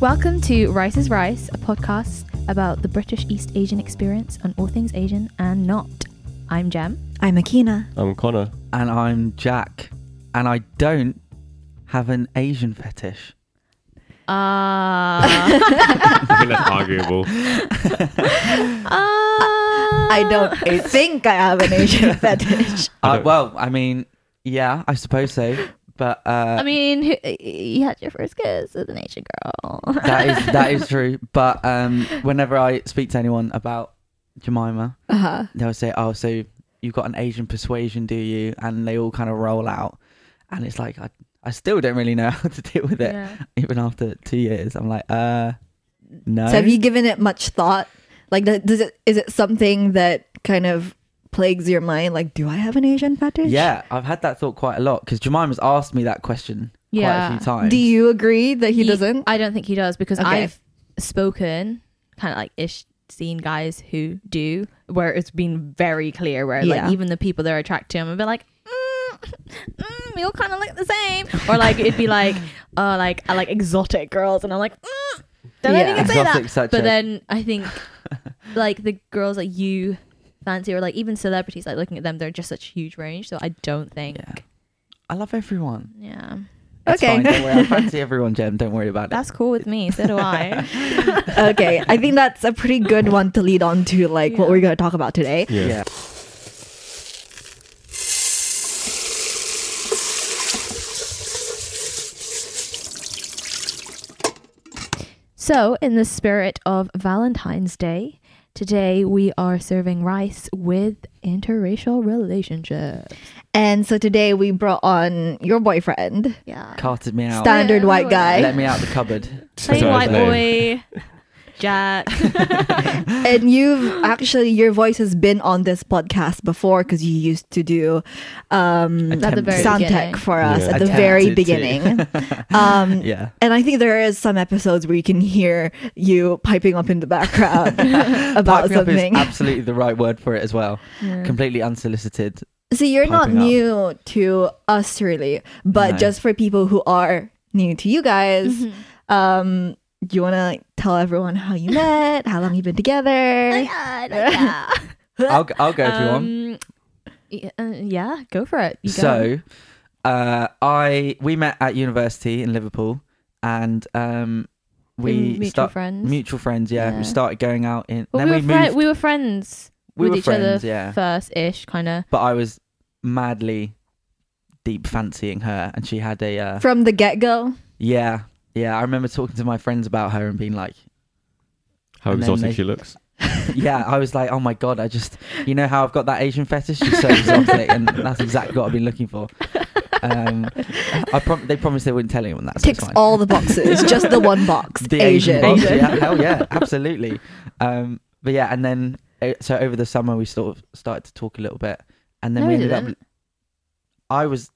Welcome to Rice is Rice, a podcast about the British East Asian experience on all things Asian and not. I'm Jem. I'm Akina. I'm Connor. And I'm Jack. And I don't have an Asian fetish. Uh, I think that's arguable. I don't think I have an Asian fetish. I Uh, don't- well, I mean, yeah, I suppose so. But uh, I mean, who- you had your first kiss with an Asian girl. that is that is true. But um, whenever I speak to anyone about Jemima, Uh-huh. they'll say, "Oh, so you've got an Asian persuasion, do you?" And they all kind of roll out, and it's like I I still don't really know how to deal with it, Yeah. even after two years. I'm like, uh, no. So have you given it much thought? Like, th- does it is it something that kind of plagues your mind? Like, do I have an Asian fetish? Yeah, I've had that thought quite a lot because Jemima's asked me that question quite Yeah. a few times. Do you agree that he doesn't? I don't think he does because Okay. I've spoken, kind of like ish, seen guys who do, where it's been very clear where Yeah. like even the people that are attracted to him would be like, mm, mm, we all kind of look the same, or like it'd be like, uh, like I like exotic girls, and I'm like, mm, don't Yeah. even say that. Exotic such But a- then I think like the girls that you fancy, or like even celebrities, like looking at them, they're just such a huge range. So I don't think, Yeah. I love everyone. yeah, It's Okay. fine, don't worry. I fancy everyone, Jem. Don't worry about it. that's cool with me. So do I. okay, I think that's a pretty good one to lead on to like what we're going to talk about today. Yeah. yeah. So, in the spirit of Valentine's Day, today we are serving rice with interracial relationships. And so today we brought on your boyfriend, Yeah. Carted me out. standard Yeah, white guy, Let me out the cupboard. Plain white boy, Jack. and you've actually your voice has been on this podcast before because you used to do um At the very sound beginning. tech for us Yeah. at the very beginning. um, Yeah. And I think there is some episodes where you can hear you piping up in the background about Pipe me up is something. absolutely the right word for it as well. Yeah. Completely unsolicited. So you're not piping up. new to us really, but No. just for people who are new to you guys, Mm-hmm. um, do you want to like, tell everyone how you met, how long you've been together? yeah. I'll, g- I'll go if you want. Um, yeah, uh, yeah, go for it. You. So, uh, I we met at university in Liverpool, and um, we Through mutual start- friends. mutual friends. Yeah, Yeah. we started going out in. Well, then we, we, were fri- we were friends we with were each friends, other yeah. first ish, kind of. but I was madly deep fancying her, and she had a uh, From the get go. yeah, yeah. I remember talking to my friends about her and being like, How And then exotic they- she looks. yeah, I was like, oh my god, I just, you know how I've got that Asian fetish, she's so exotic, and that's exactly what I've been looking for. Um, I prom- they promised they wouldn't tell anyone that. So Ticks fine. all the boxes, just the one box. the Asian. box, Asian. yeah, hell yeah, absolutely. Um, but yeah, and then uh, so over the summer we sort of started to talk a little bit, and then No, we we ended up. didn't. I was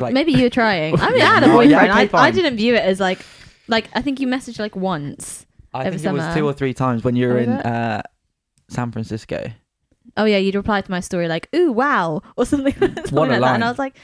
like, Maybe you're trying. I mean, I had a Oh, yeah, boyfriend. okay, I, I fine. didn't view it as like, like I think you messaged like once. I over think it was summer. two or three times when you were in it? uh, San Francisco. Oh yeah, you'd reply to my story like, "Ooh, wow," or something, something What a like that, line. and I was like,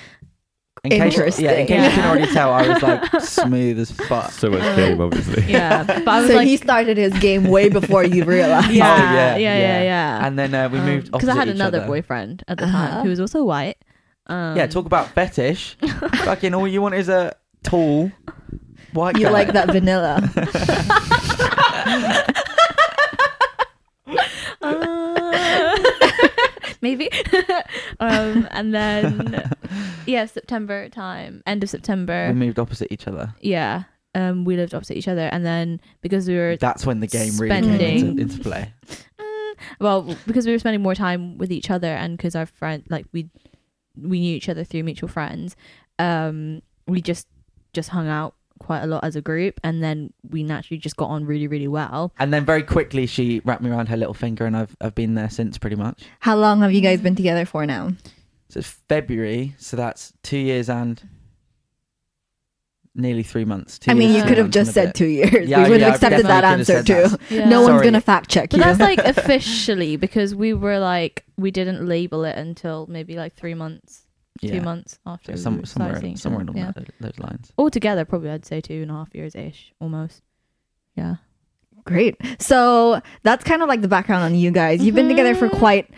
In case, yeah, in case Interesting. you can already tell, I was like smooth as fuck. So much game, obviously. "Yeah," but I was So like, he started his game way before you realized. yeah, Oh, yeah, yeah, yeah, yeah. yeah, And then uh, we moved because I had another other. boyfriend at the Uh-huh. time who was also white. Um, Yeah, talk about fetish. Fucking all you want is a tall white You guy. like that vanilla. Uh, maybe. um, and then yeah, September time, end of September. We moved opposite each other. yeah, um, we lived opposite each other, and then because we were That's when the game really came spending- into, into play. Mm, well because we were spending more time with each other and because our friend like we we knew each other through mutual friends um we just just hung out quite a lot as a group and then we naturally just got on really really well And then very quickly she wrapped me around her little finger, and I've I've been there since pretty much. How long have you guys been together for now? So it's February, so that's two years and nearly three months. Two I mean, years, you could have just said bit. two years. Yeah, we would yeah, have I accepted that answer too. said yeah. No one's gonna fact check but you. that's like officially because we were like we didn't label it until maybe like three months Yeah. two months after So we some, started somewhere seeing somewhere along yeah that, those lines. altogether probably i'd say two and a half years ish almost yeah. Great. So that's kind of like the background on you guys. You've been together for mm-hmm. quite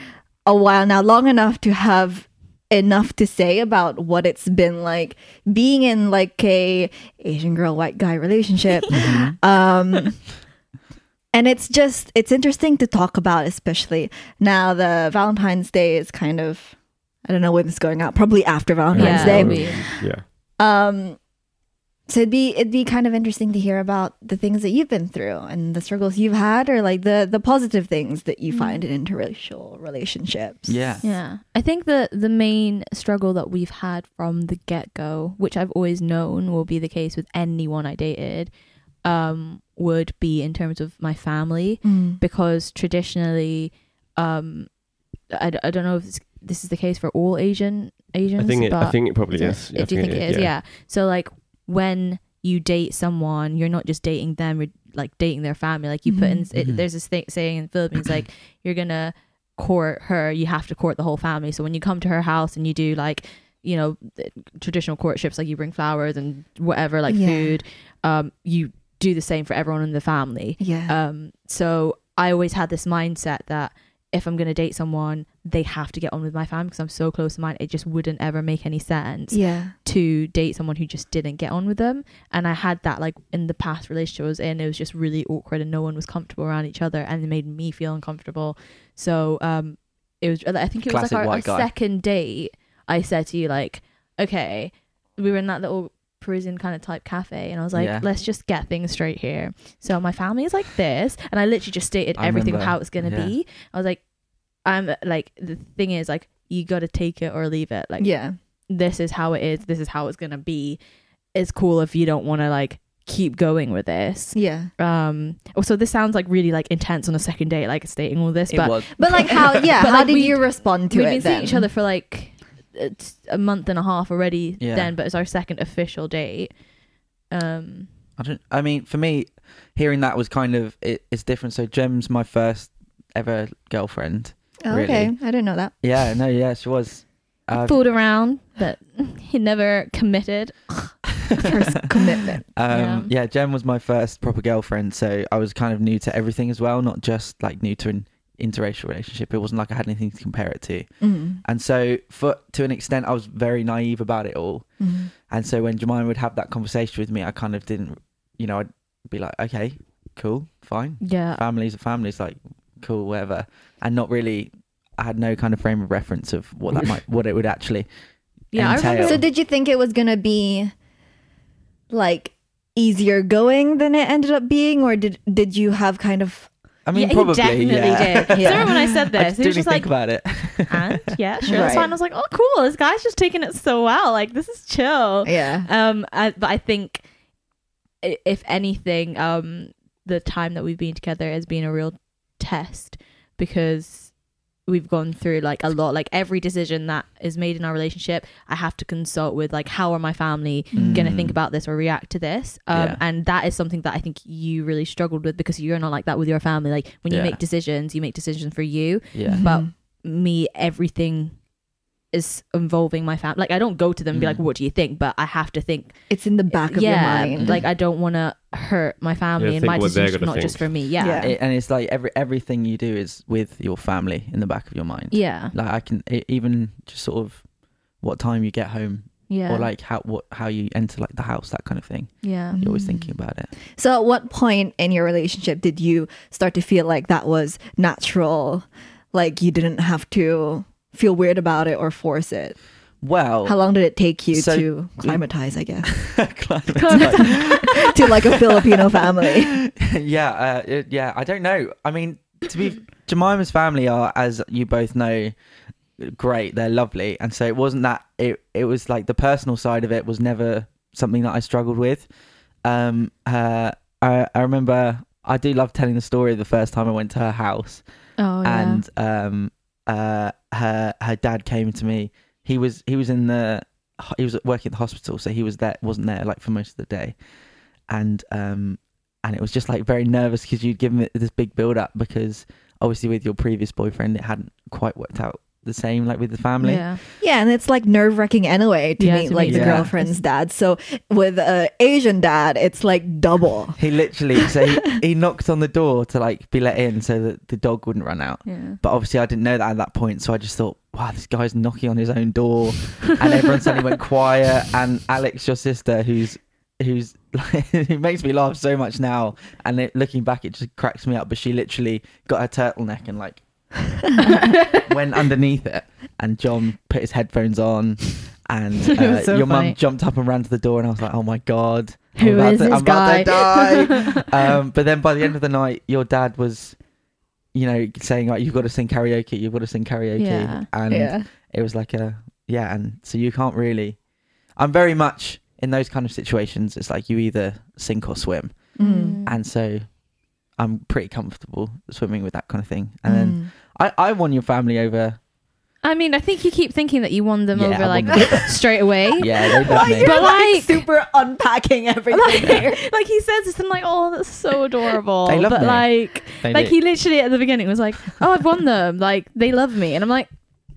a while now, long enough to have enough to say about what it's been like being in like a Asian girl white guy relationship. um and it's just it's interesting to talk about especially now the Valentine's Day is kind of I don't know when it's going out, probably after Valentine's Yeah, Day. Yeah. Um, so it'd be it'd be kind of interesting to hear about the things that you've been through and the struggles you've had, or like the the positive things that you find in interracial relationships. Yeah. Yeah. I think the the main struggle that we've had from the get go, which I've always known will be the case with anyone I dated, um, would be in terms of my family Mm. because traditionally, um, I, d- I don't know if this, this is the case for all Asian Asians. I think it, but I think it probably is is. it? I Do you think it is? Yeah. So like when you date someone, you're not just dating them, you're like dating their family. Like you put in, Mhm. there's this thing saying in the Philippines, like you're gonna court her, you have to court the whole family. So when you come to her house and you do like, you know, traditional courtships, like you bring flowers and whatever, like Yeah. food, um, you do the same for everyone in the family. Yeah. Um, so I always had this mindset that if I'm gonna date someone, they have to get on with my family because I'm so close to mine. It just wouldn't ever make any sense yeah. to date someone who just didn't get on with them. And I had that like in the past relationship I was in, it was just really awkward and no one was comfortable around each other and it made me feel uncomfortable. So um it was I think it was Classic like our, our second date. I said to you like, okay, we were in that little Parisian kind of type cafe and I was like, Yeah. let's just get things straight here. So my family is like this and I literally just stated I everything remember. how it's gonna Yeah. be. I was like, I'm like the thing is like you gotta take it or leave it. Like yeah. this is how it is, this is how it's gonna be. It's cool if you don't wanna like keep going with this. Yeah. Um also this sounds like really like intense on a second date, like stating all this, It but was. But like how? Yeah. But, how like, did we- you respond to we've it been then? seeing each other for like it's a month and a half already Yeah. then, but it's our second official date. Um I don't. I mean, for me, hearing that was kind of it, it's different. So Jem's my first ever girlfriend. Oh, okay. I didn't know that. Yeah. No. Yeah. She was. Uh, fooled around, but he never committed. First commitment. Um, yeah. Jem was my first proper girlfriend, so I was kind of new to everything as well, not just like new to an interracial relationship. It wasn't like I had anything to compare it to, Mm. and so for to an extent, I was very naive about it all. Mm. And so when Jemima would have that conversation with me, I kind of didn't, you know, I'd be like, okay, cool, fine, Yeah. families are families, like cool, whatever, and not really. I had no kind of frame of reference of what that might, what it would actually. Yeah, I remember entail. So did you think it was gonna be like easier going than it ended up being, or did did you have kind of I mean, yeah, probably, he definitely yeah. did. Yeah. So when I said I this, just he was just think like, about it. and yeah, sure, that's fine. I was like, oh, cool. This guy's just taking it so well. Like, this is chill. yeah? Um, I, but I think if anything, um, the time that we've been together has been a real test because we've gone through like a lot. Like every decision that is made in our relationship, I have to consult with like how are my family gonna Mm. think about this or react to this. Um, Yeah. and that is something that I think you really struggled with because you're not like that with your family. Like when you Yeah. make decisions, you make decisions for you. Yeah. But Mhm. me, everything is involving my family. Like I don't go to them and be like, Mm. "What do you think?" But I have to think it's in the back of yeah, your mind. Like I don't want to hurt my family Yeah, and think my what they're decisions, gonna not just for me. Yeah, Yeah. yeah, It- and it's like every everything you do is with your family in the back of your mind. yeah, Like I can e- even just sort of what time you get home Yeah. or like how what how you enter like the house that kind of thing. yeah. You're always Mm. thinking about it. So at what point in your relationship did you start to feel like that was natural? Like you didn't have to feel weird about it or force it? Well, How long did it take you So- to climatize, I guess, climate to like a Filipino family? yeah, uh, it- yeah. I don't know. I mean, to be Jemima's family are, as you both know, great. They're lovely, and so it wasn't that. It it was like the personal side of it was never something that I struggled with. Um, uh, I I remember I do love telling the story of the first time I went to her house, Oh yeah. and um, uh, her her dad came to me. He was he was in the he was working at the hospital, so he was there wasn't there like for most of the day, and um, and it was just like very nervous because you'd given it this big build up because obviously with your previous boyfriend it hadn't quite worked out the same like with the family. Yeah. Yeah, and it's like nerve wracking anyway to Yeah, meet to like meet the Yeah. girlfriend's dad. So with a Asian dad, it's like double. He literally so he, he knocked on the door to like be let in so that the dog wouldn't run out. Yeah. But obviously I didn't know that at that point, so I just thought, wow, this guy's knocking on his own door, and everyone suddenly went quiet. And Alex, your sister, who's who's who makes me laugh so much now, and it, looking back, it just cracks me up. But she literally got her turtleneck and like went underneath it, and John put his headphones on. And uh, so your mum jumped up and ran to the door, and I was like, "Oh my god, I'm Who about is to, this I'm guy? die!" um, but then by the end of the night, your dad was, you know, saying like, "You've got to sing karaoke. You've got to sing karaoke," Yeah. and yeah. it was like a yeah, and so you can't really. I'm very much in those kind of situations. It's like you either sink or swim, Mm. and so I'm pretty comfortable swimming with that kind of thing. And then Mm. I I won your family over. I mean, I think you keep thinking that you won them Yeah, over I like won them. straight away. Yeah, they love me. You're But, like, like- super unpacking everything here. like, like he says this, I'm like, oh, that's so adorable. They love but me. like, They like do. he literally at the beginning was like, oh, I've won them. Like they love me, and I'm like,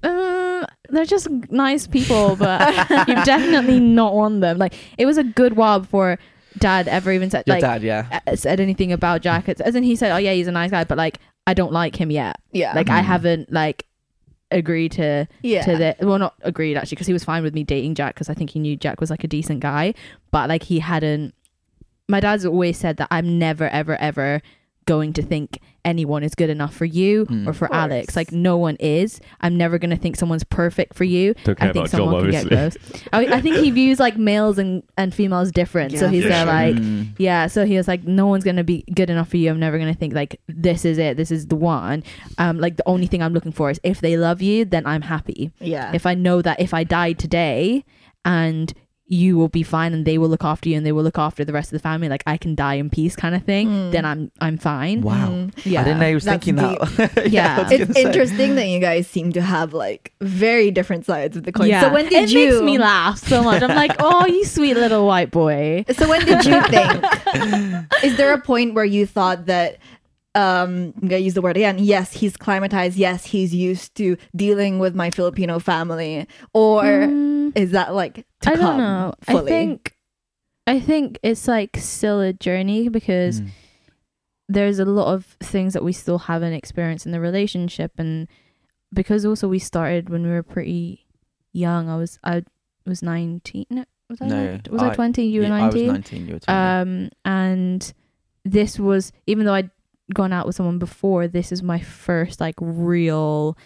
uh, they're just nice people, but you've definitely not won them. Like it was a good while before Dad ever even said your like dad, yeah. uh, said anything about Jack. It's- As in, he said, oh yeah, he's a nice guy, but like I don't like him yet. Yeah. Like I Mm. haven't like agreed to yeah. to the well not agreed actually because he was fine with me dating jack because i think he knew jack was like a decent guy but like he hadn't my dad's always said that i'm never ever ever going to think anyone is good enough for you Mm. or for alex. Like no one is. I'm never going to think someone's perfect for you. Don't i think about John, someone can get close I, I think he views like males and and females different. So he's for there like Mm. yeah so he was like no one's gonna be good enough for you. I'm never gonna think like this is it. This is the one. Um like the only thing i'm looking for is if they love you then i'm happy. Yeah. if I know that if I die today and you will be fine and they will look after you and they will look after the rest of the family, like I can die in peace kind of thing, Mm. then I'm I'm fine. Wow. Mm. Yeah. I didn't know he was That's thinking that. Yeah. I was It's gonna say. interesting that you guys seem to have like very different sides of the coin. Yeah. So when did it you makes me laugh so much. I'm like, oh, you sweet little white boy. So when did you think? is there a point where you thought that um I'm gonna use the word again, yes, he's climatized, yes, he's used to dealing with my Filipino family, or Mm, is that like to I come don't know. fully? I think I think it's like still a journey because Mm. there's a lot of things that we still haven't experienced in the relationship and because also we started when we were pretty young i was i was 19 no, was i No, was I, I- 20 you were Yeah, I was 19 19. You were 20. um and this was even though i'd gone out with someone before this is my first like real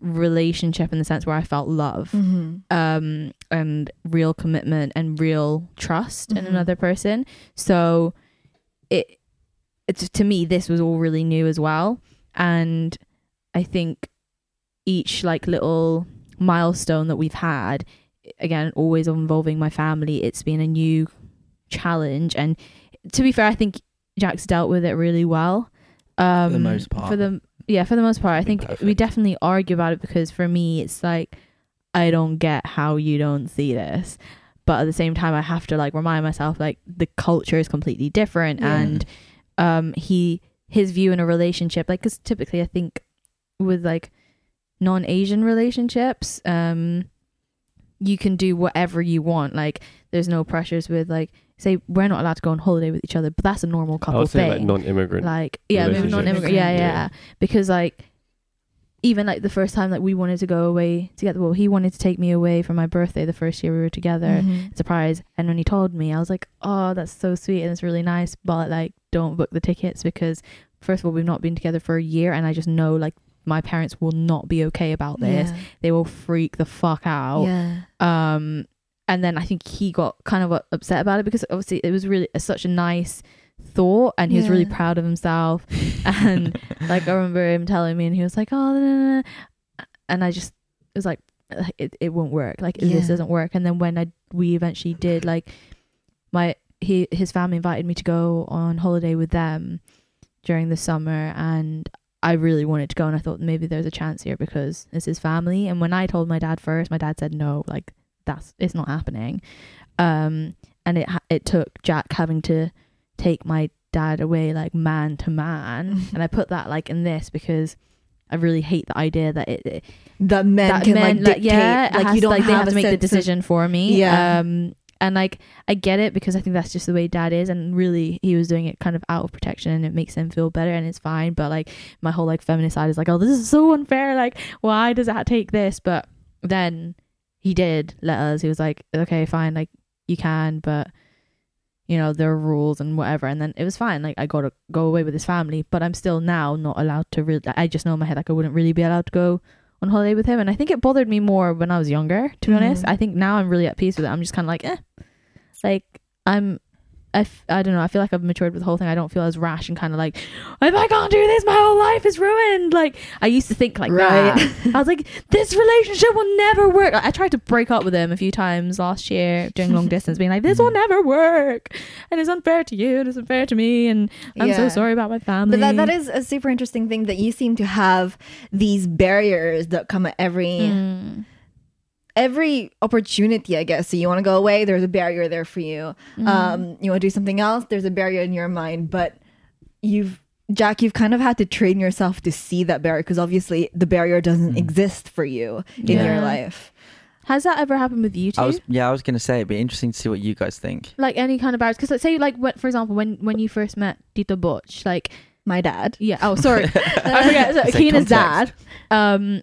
relationship in the sense where i felt love Mhm. um and real commitment and real trust in Mhm. another person so it it's to me this was all really new as well and i think each like little milestone that we've had again always involving my family it's been a new challenge and to be fair i think jack's dealt with it really well. Um the most part. for the yeah for the most part. I think we definitely argue about it because for me it's like i don't get how you don't see this. But at the same time i have to like remind myself like the culture is completely different Yeah. and um he his view in a relationship like because typically i think with like non-asian relationships um you can do whatever you want. Like there's no pressures with like say we're not allowed to go on holiday with each other but that's a normal couple I couple would say thing like non-immigrant. like yeah maybe non-immigrant yeah, yeah Yeah. because like even like the first time that we wanted to go away together well he wanted to take me away for my birthday the first year we were together Mhm. surprise and when he told me i was like oh that's so sweet and it's really nice but like don't book the tickets because first of all we've not been together for a year and i just know like my parents will not be okay about this they will freak the fuck out Yeah. um and then i think he got kind of uh, upset about it because obviously it was really uh, such a nice thought and he was really proud of himself. And like i remember him telling me and he was like oh no, no." and i just was like it, it won't work. Like Yeah. this doesn't work. And then when i we eventually did like my he his family invited me to go on holiday with them during the summer and I really wanted to go and I thought maybe there's a chance here because it's his family. And when I told my dad first my dad said no like that's it's not happening um and it it took Jack having to take my dad away like man to man and I put that like in this because I really hate the idea that it, it that men that can men, like dictate. yeah, it like has you don't like they have, have to make the sense of- decision for me. Yeah. Um, and like I get it because I think that's just the way dad is, and really he was doing it kind of out of protection, and it makes him feel better, and it's fine. But like my whole like feminist side is like, oh, this is so unfair. Like, why does that take this? But then he did let us. He was like, okay, fine, like you can, but you know there are rules and whatever. And then it was fine. Like I got to go away with his family, but I'm still now not allowed to. Really, I just know in my head like I wouldn't really be allowed to go on holiday with him. And I think it bothered me more when I was younger. To be honest, Mhm. I think now I'm really at peace with it. I'm just kind of like, eh, like I'm. I, f- I don't know. I feel like I've matured with the whole thing. I don't feel as rash and kind of like, if I can't do this, my whole life is ruined. Like I used to think like Right. that. I was like, this relationship will never work. I tried to break up with him a few times last year during long distance, being like, this will never work, and it's unfair to you, and it's unfair to me, and I'm so sorry about my family. But that, that is a super interesting thing that you seem to have these barriers that come at every Mm. Every opportunity, I guess. So you want to go away, there's a barrier there for you. Mm-hmm. Um, you want to do something else, there's a barrier in your mind. But you've Jack, you've kind of had to train yourself to see that barrier because obviously the barrier doesn't exist for you in your life. Has that ever happened with you two? I was yeah, I was gonna say it'd be interesting to see what you guys think. like any kind of barriers? Because like, say like what, for example, when when you first met Tito Butch, like My dad. yeah. Oh, sorry, I forget. So, Keena's dad. Um,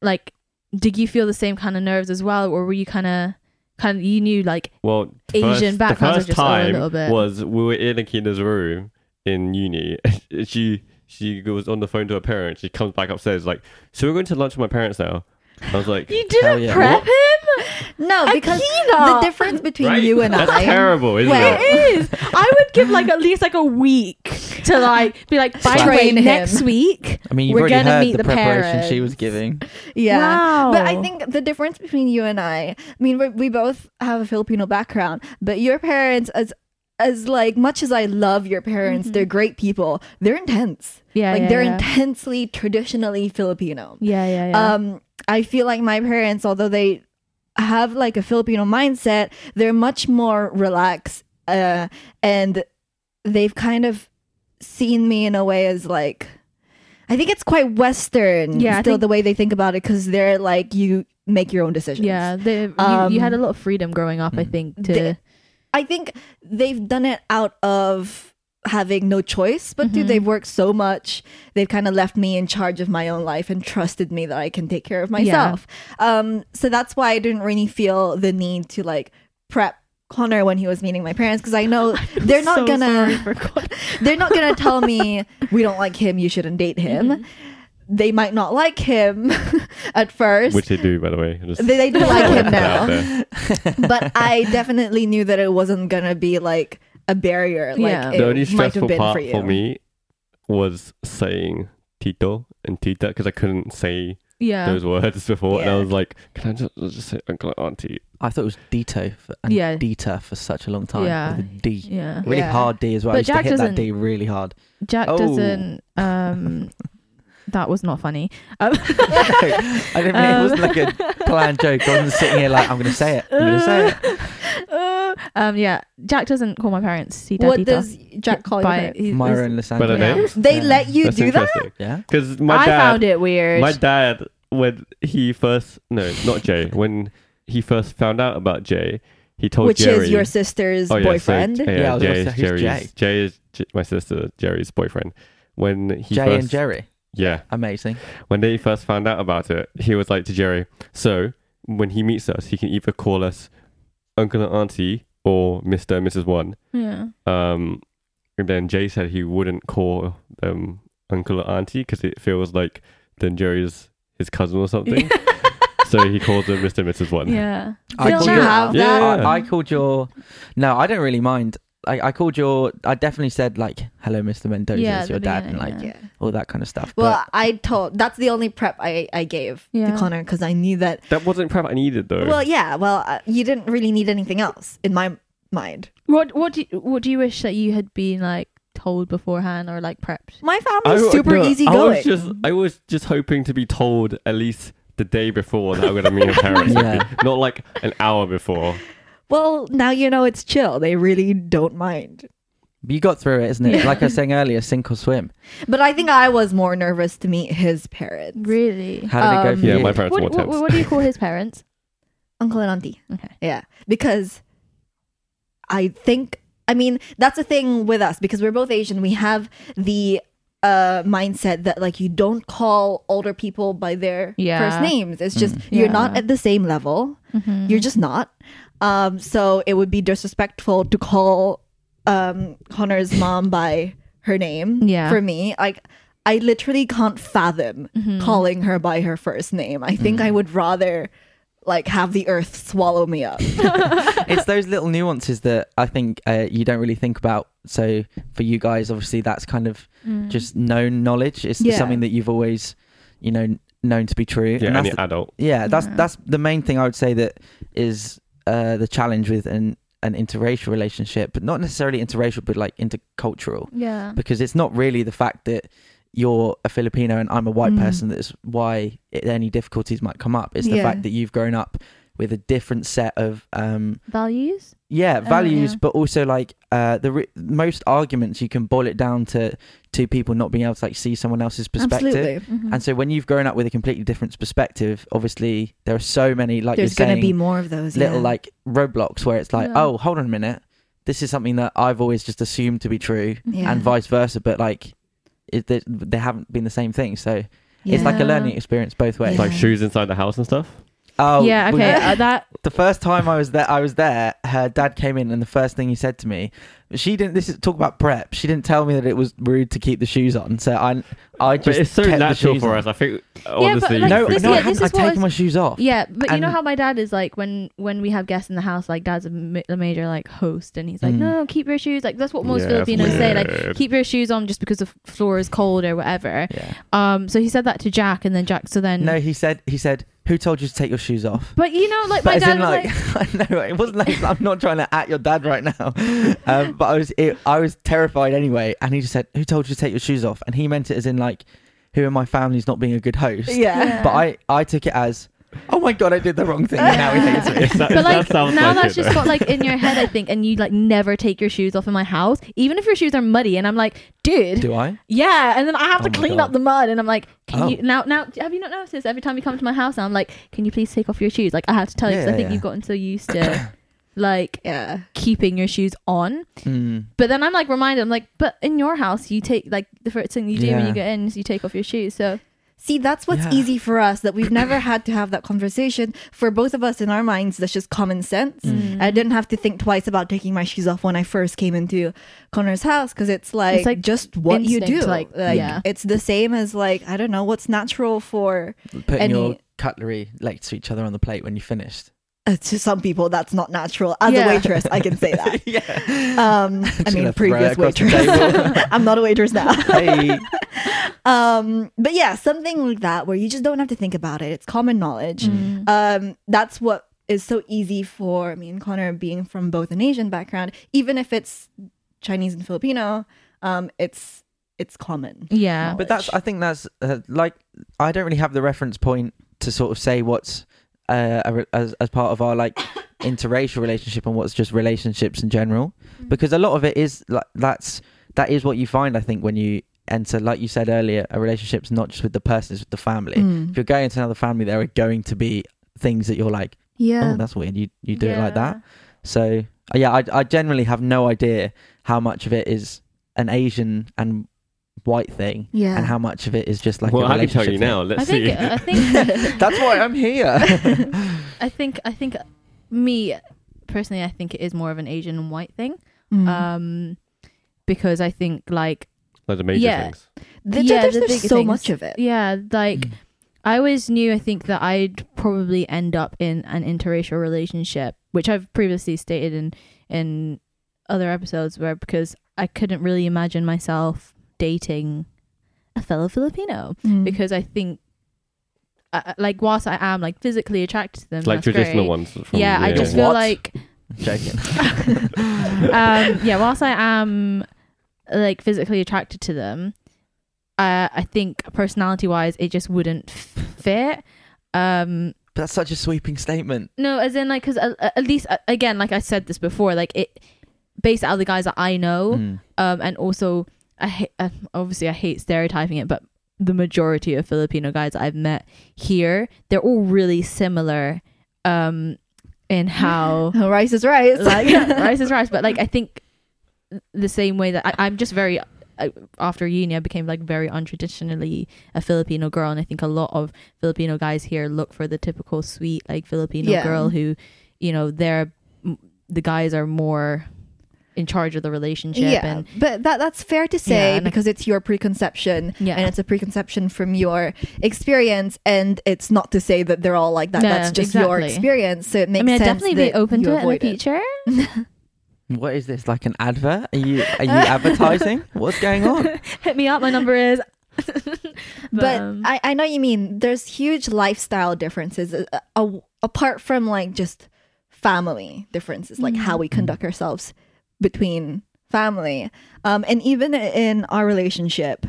like, did you feel the same kind of nerves as well, or were you kind of kind of you knew like Well, the Asian first, backgrounds the first just all a time little bit- was we were in Akina's room in uni. she she goes on the phone to her parents. She comes back upstairs like, so we're going to lunch with my parents now. I was like, you didn't yeah. prep What? him? No, because Akina! the difference between right? you and That's I. terrible, isn't Wait, it? It is. I would give like at least like a week to like be like, by the way, Train him. next week I mean, you've We're already gonna heard meet the, the preparation she was giving. Yeah. Wow. But I think the difference between you and I, I mean, we, we both have a Filipino background, but your parents, as as like much as I love your parents, they're great people. They're intense. Mm-hmm. Yeah, like yeah, they're yeah. intensely traditionally Filipino. Yeah, yeah, yeah. Um, I feel like my parents, although they have like a Filipino mindset, they're much more relaxed, uh, and they've kind of seen me in a way as like. I think it's quite Western, Yeah, still think- the way they think about it, because they're like you make your own decisions. yeah, they, you, Um, you had a lot of freedom growing up. I think to They- I think they've done it out of having no choice, but Mm-hmm. dude, they've worked so much. They've kind of left me in charge of my own life and trusted me that I can take care of myself. Um, so that's why I didn't really feel the need to like prep Connor when he was meeting my parents because I know they're not so gonna they're not gonna tell me we don't like him, you shouldn't date him. Mm-hmm. They might not like him at first. Which they do, by the way. Just they, they do like him put that out now but I definitely knew that it wasn't gonna be like a barrier. Like Yeah. it The only might stressful have been part for you. for me was saying Tito and Tita because I couldn't say Yeah, those words before, and I Yeah. was like, "Can I just, just say Uncle and Auntie?" I thought it was Dito for, and Yeah. Dita for such a long time. Yeah. With a D. yeah. Really Yeah. hard D as well. But I used Jack to hit that doesn't- D really hard. Jack Oh. doesn't. Um, that was not funny. Um, I didn't mean it wasn't like a planned joke. I wasn't sitting here like I'm going to say it. I'm going to say it. uh, um, yeah, Jack doesn't call my parents. Tita, What does Jack call By- your parents? Myra and By the Lysandra. Yeah. They Yeah. let you That's do that? Yeah. Because my I dad, found it weird. my dad, when he first, no, not Jay, when he first found out about Jay, he told me. Which Jerry. is your sister's Oh, yeah, so- boyfriend. yeah, Yeah, Jay is say, Jerry's. Jay? Jay is J- my sister Jerry's boyfriend. When he Jay first, and Jerry. Yeah, Amazing. when they first found out about it, he was like to Jerry, so when he meets us, he can either call us Uncle and Auntie or Mister and Mrs. One. yeah. Um, and then Jay said he wouldn't call them Uncle or Auntie because it feels like then Jerry's his cousin or something. so he calls them Mister and Mrs. One. Yeah. I Still called now your- have Yeah. that. I, I called your. No, I don't really mind. I, I called your. I definitely said like, "Hello, Mr. Mendoza, Yeah, is at your the dad," and like yeah. Yeah. all that kind of stuff. Well, I told that's the only prep I, I gave Yeah. to Connor because I knew that. That wasn't prep I needed though. Well, yeah. Well, uh, you didn't really need anything else in my mind. What what do you, what do you wish that you had been like told beforehand or like prepped? My I family's w- super no, easy I going. was just I was just hoping to be told at least the day before that I'm gonna meet her parents. Yeah. Not like an hour before. Well, now you know it's chill. They really don't mind. You got through it, isn't it? Like I was saying earlier, sink or swim. But I think I was more nervous to meet his parents, Really? How did it go Um, for Yeah, you? my parents What, were more what, tense. what do you call his parents? uncle and auntie. Okay. Yeah, because I think I mean that's the thing with us because we're both Asian. We have the uh mindset that like you don't call older people by their Yeah. first names. It's just Mm. you're not at the same level. Mm-hmm. You're just not. Um, so it would be disrespectful to call um Connor's mom by her name. Yeah. For me, like I literally can't fathom Mm-hmm. calling her by her first name. I think I would rather like have the earth swallow me up. it's those little nuances that I think uh, you don't really think about. So for you guys, obviously, that's kind of Mm. just known knowledge. It's Yeah. something that you've always, you know, known to be true. Yeah, and that's any the- adult. yeah, that's Yeah. that's the main thing I would say that is uh, the challenge with an an interracial relationship, but not necessarily interracial, but like intercultural, Yeah. because it's not really the fact that you're a Filipino and I'm a white Mm. person that's why it, any difficulties might come up. It's the Yeah. fact that you've grown up with a different set of um, Values? yeah Oh, values yeah. but also like uh the re- most arguments you can boil it down to to people not being able to like see someone else's perspective Absolutely. Mm-hmm. and so when you've grown up with a completely different perspective obviously there are so many like There's you're gonna saying be more of those little yeah. like roadblocks where it's like Yeah. oh hold on a minute this is something that i've always just assumed to be true Yeah. and vice versa but like it, they, they haven't been the same thing so it's like a learning experience both ways Yeah. Like shoes inside the house and stuff. Oh yeah, we- okay. uh, that the first time I was there, I was there. Her dad came in, and the first thing he said to me, she didn't. This is talk about prep. She didn't tell me that it was rude to keep the shoes on. So I, I just. But it's so kept the natural shoes for on. us. I think but, honestly, like, No, this- no, yeah, I haven't. this is what taken was- my shoes off. Yeah, but you know And- how my dad is like when when we have guests in the house, like dad's a, ma- a major like host, and he's like, Mm. no, keep your shoes. Like that's what most Yeah, Filipinos say, like weird. keep your shoes on just because the floor is cold or whatever. Yeah. Um, so he said that to Jack, and then Jack. So then No, he said. He said, "Who told you to take your shoes off?" But you know, like But my as dad in, was like, like, I know it wasn't like I'm not trying to at your dad right now, um, but I was it, I was terrified anyway, and he just said, "Who told you to take your shoes off?" And he meant it as in like, "Who in my family's not being a good host?" yeah. Yeah. But I I took it as, "Oh my god, I did the wrong thing," and now he hates me. That- but like that sounds now like that's it, just though. got like in your head, I think, and you like never take your shoes off in my house, even if your shoes are muddy. And I'm like, dude, Do I? yeah. And then I have Oh to clean God. up the mud, and I'm like, can Oh. you now? Now, have you not noticed? Every time you come to my house, I'm like, can you please take off your shoes? Like I have to tell you, 'cause Yeah, I think yeah. you've gotten so used to like yeah. keeping your shoes on. Mm. But then I'm like reminded, I'm like, but in your house, you take like the first thing you do when you get in is you take off your shoes. So See, that's what's Yeah. easy for us that we've never had to have that conversation. For both of us in our minds, that's just common sense. Mm. I didn't have to think twice about taking my shoes off when I first came into Connor's house because it's like, it's like just what you do. instinct, like, yeah. It's the same as like I don't know what's natural for Putting Any- your cutlery next to each other on the plate when you finished. Uh, to some people that's not natural. As Yeah. a waitress, I can say that. yeah. Um, I mean, gonna throw it previous waitress. I'm not a waitress now. hey. um, but yeah, something like that where you just don't have to think about it. It's common knowledge. Mm. um, that's what is so easy for me and Connor being from both an Asian background, even if it's Chinese and Filipino, um, it's it's common. yeah, But that's I think that's uh, like I don't really have the reference point to sort of say what's uh, as as part of our like interracial relationship and what's just relationships in general. Because a lot of it is like that's that is what you find I think when you enter like you said earlier a relationship's not just with the person it's with the family. Mm. if you're going into another family there are going to be things that you're like Yeah. oh that's weird. You you do it like that. So yeah I, I generally have no idea how much of it is an Asian and white thing yeah. and how much of it is just like well, a I can tell you thing. now. Let's I think see. I think That's why I'm here. I think I think me personally, I think it is more of an Asian and white thing. Mm. Um, because I think like like the major yeah. things. Th- yeah, there's the there's so things. much of it. yeah, like Mm. I always knew I think that I'd probably end up in an interracial relationship, which I've previously stated in in other episodes where because I couldn't really imagine myself dating a fellow Filipino Mm. because I think uh, like whilst I am like physically attracted to them like that's traditional great. ones. From, yeah, I just feel What? like Joking. um, yeah, whilst I am like physically attracted to them, uh, I think personality wise, it just wouldn't f- fit. Um, but That's such a sweeping statement. no, as in like, because uh, at least uh, again, like I said this before, like it, based out of the guys that I know, Mm. um, and also I hate, uh, obviously I hate stereotyping it, but the majority of Filipino guys I've met here, they're all really similar, um, in how rice is rice. like rice is rice, but like I think the same way that I, I'm just very I, after uni, I became like very untraditionally a Filipino girl, and I think a lot of Filipino guys here look for the typical sweet like Filipino Yeah. girl who, you know, they're the guys are more in charge of the relationship, yeah, and but that that's fair to say Yeah, because it's your preconception, Yeah. and it's a preconception from your experience, and it's not to say that they're all like that. No, that's just your experience. So it makes I mean, I'd definitely be open to it in the future. What is this? Like an advert? Are you are you advertising? What's going on? Hit me up. My number is. But um, I, I know you mean. There's huge lifestyle differences uh, uh, apart from like just family differences, like how we conduct ourselves between family. Um, and even in our relationship,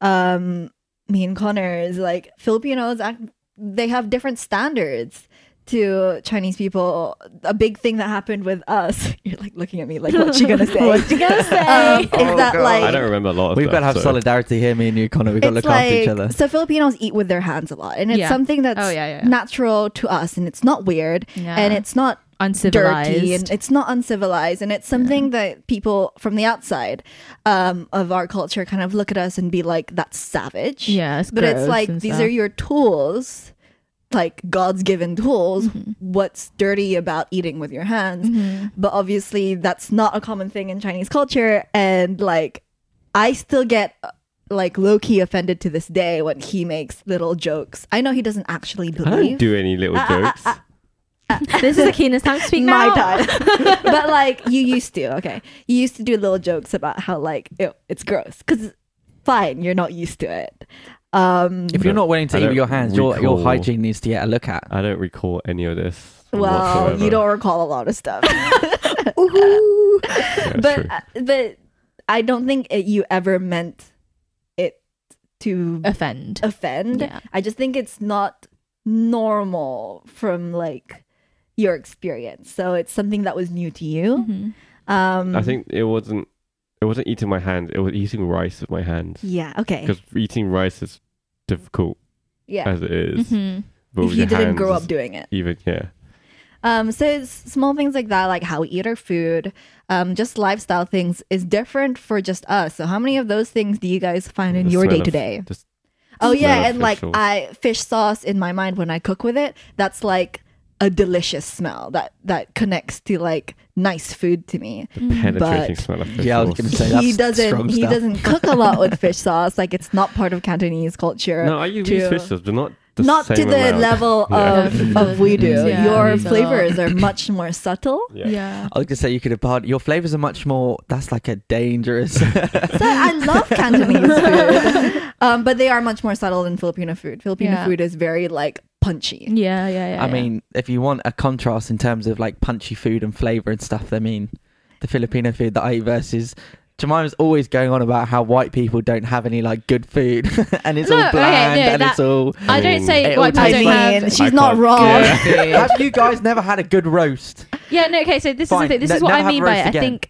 um, me and Connor is like Filipinos. Act, they have different standards to Chinese people. A big thing that happened with us. You're like looking at me like, what's she gonna say? what you gonna say? um, is Oh, that God. like I don't remember a lot of We've got to have so- solidarity here, me and you, Connor. We've got to look after each other. So Filipinos eat with their hands a lot, and it's Yeah. something that's Oh, yeah, yeah, yeah. natural to us, and it's not weird, Yeah. and it's not uncivilized. dirty, and it's not uncivilized, and it's something that people from the outside um, of our culture kind of look at us and be like, "That's savage." yeah, it's but it's like these stuff. are your tools. Like God's given tools. Mm-hmm. What's dirty about eating with your hands? But obviously, that's not a common thing in Chinese culture. And like, I still get uh, like low key offended to this day when he makes little jokes. I know he doesn't actually I don't do any little Ah, jokes. this is the keenest time to speak my time. but like, you used to, okay? You used to do little jokes about how like ew, it's gross because fine, you're not used to it. Um, If you're not willing to eat with your hands, your your hygiene needs to get a look at. I don't recall any of this. well, whatsoever. you don't recall a lot of stuff. Yeah, but true. uh, but I don't think it, you ever meant it to Offend. offend. Yeah. I just think it's not normal from like your experience. So it's something that was new to you. Mhm. Um, I think it wasn't. It wasn't eating my hands. It was eating rice with my hands. Yeah. Okay. Because eating rice is difficult Yeah. as it is. Mhm. But If you didn't hands grow up doing it. even yeah. Um, so it's small things like that, like how we eat our food, um, just lifestyle things is different for just us. So how many of those things do you guys find in The your day to day? Oh yeah, and like sauce. I fish sauce in my mind when I cook with it, that's like a delicious smell that that connects to like nice food to me. the penetrating But- smell of fish Yeah, I was sauce. gonna say he doesn't he stuff. doesn't cook a lot with fish sauce. Like it's not part of Cantonese culture. No, I use to- fish sauce, but not the not to the amount. level Yeah. of, of we do. Yeah, Your it's flavors are much more subtle. Yeah. Yeah. I was gonna say you could have part. Your flavors are much more. That's like a dangerous. So I love Cantonese food, um, but they are much more subtle than Filipino food. Filipino Yeah. food is very like punchy. Yeah, yeah, yeah. I yeah. mean, if you want a contrast in terms of like punchy food and flavor and stuff, I mean, the Filipino food that I eat versus. Jemima's always going on about how white people don't have any like good food, and it's No, all okay, bland no, and that- it's all. I I don't say it white people I don't tastes have. she's I not can't- wrong. Yeah. have you guys never had a good roast? Yeah, no. Okay, so this Fine. is the thing. This Ne- is what never I have mean by roast it. I again. think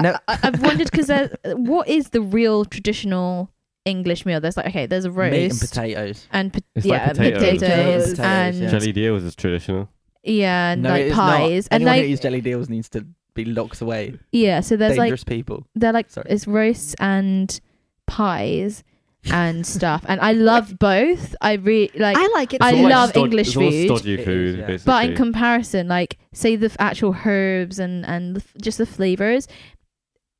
No. I, I've wondered because what is the real traditional English meal? There's like okay, there's a roast Meat and potatoes. and pot- It's like yeah, potatoes. potatoes, Potatoes, and yeah. Jellied eels is traditional. yeah, and no, like it is pies, not. and Anyone like who eats jellied eels needs to be locked away. yeah. So there's Dangerous like people. they're like Sorry. it's roasts and pies and stuff, and I love both. I really like. I like it. I It's too. all love stod- English it's all food. stodgy It is, food, yeah. basically. but in comparison, like say the f- actual herbs and and the, f- just the flavors,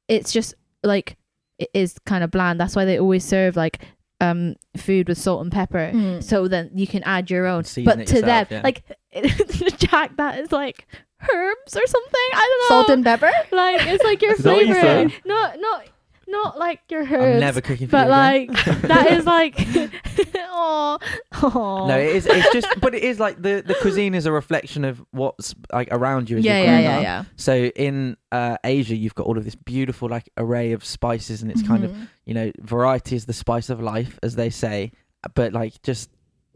it's just like it is kind of bland. That's why they always serve like um food with salt and pepper. Mm. So then you can add your own. Season But it to yourself, them, yeah. like Jack, that is like herbs or something. I don't know. Salt and pepper. like it's like your Is that what you flavor. said? Not not not like your herbs. I'm never cooking for but you again. like that is like oh oh No, it is. It's just, but it is like the the cuisine is a reflection of what's like around you. As yeah you're yeah growing yeah up. yeah. So in uh, Asia, you've got all of this beautiful like array of spices, and it's kind of Mhm. you know variety is the spice of life, as they say. But like just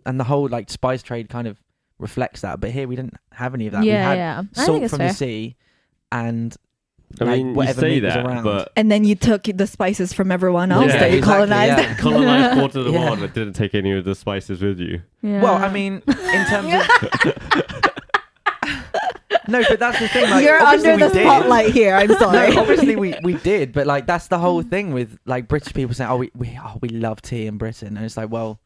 and the whole like spice trade kind of reflects that. But here we didn't have any of that. we Yeah had yeah. I salt it's from fair. the sea, and I like, mean, you whatever say meat was that, around. but And then you took the spices from everyone else Yeah, that you exactly, colonized. yeah. colonized quarter of the Yeah. world, but didn't take any of the spices with you. Yeah. Well, I mean, in terms of no, but that's the thing. Like, You're obviously under we the did. spotlight here. I'm sorry. No, obviously we, we did, but like that's the whole mm. thing with like British people saying, "Oh, we we oh, we love tea in Britain," and it's like, well,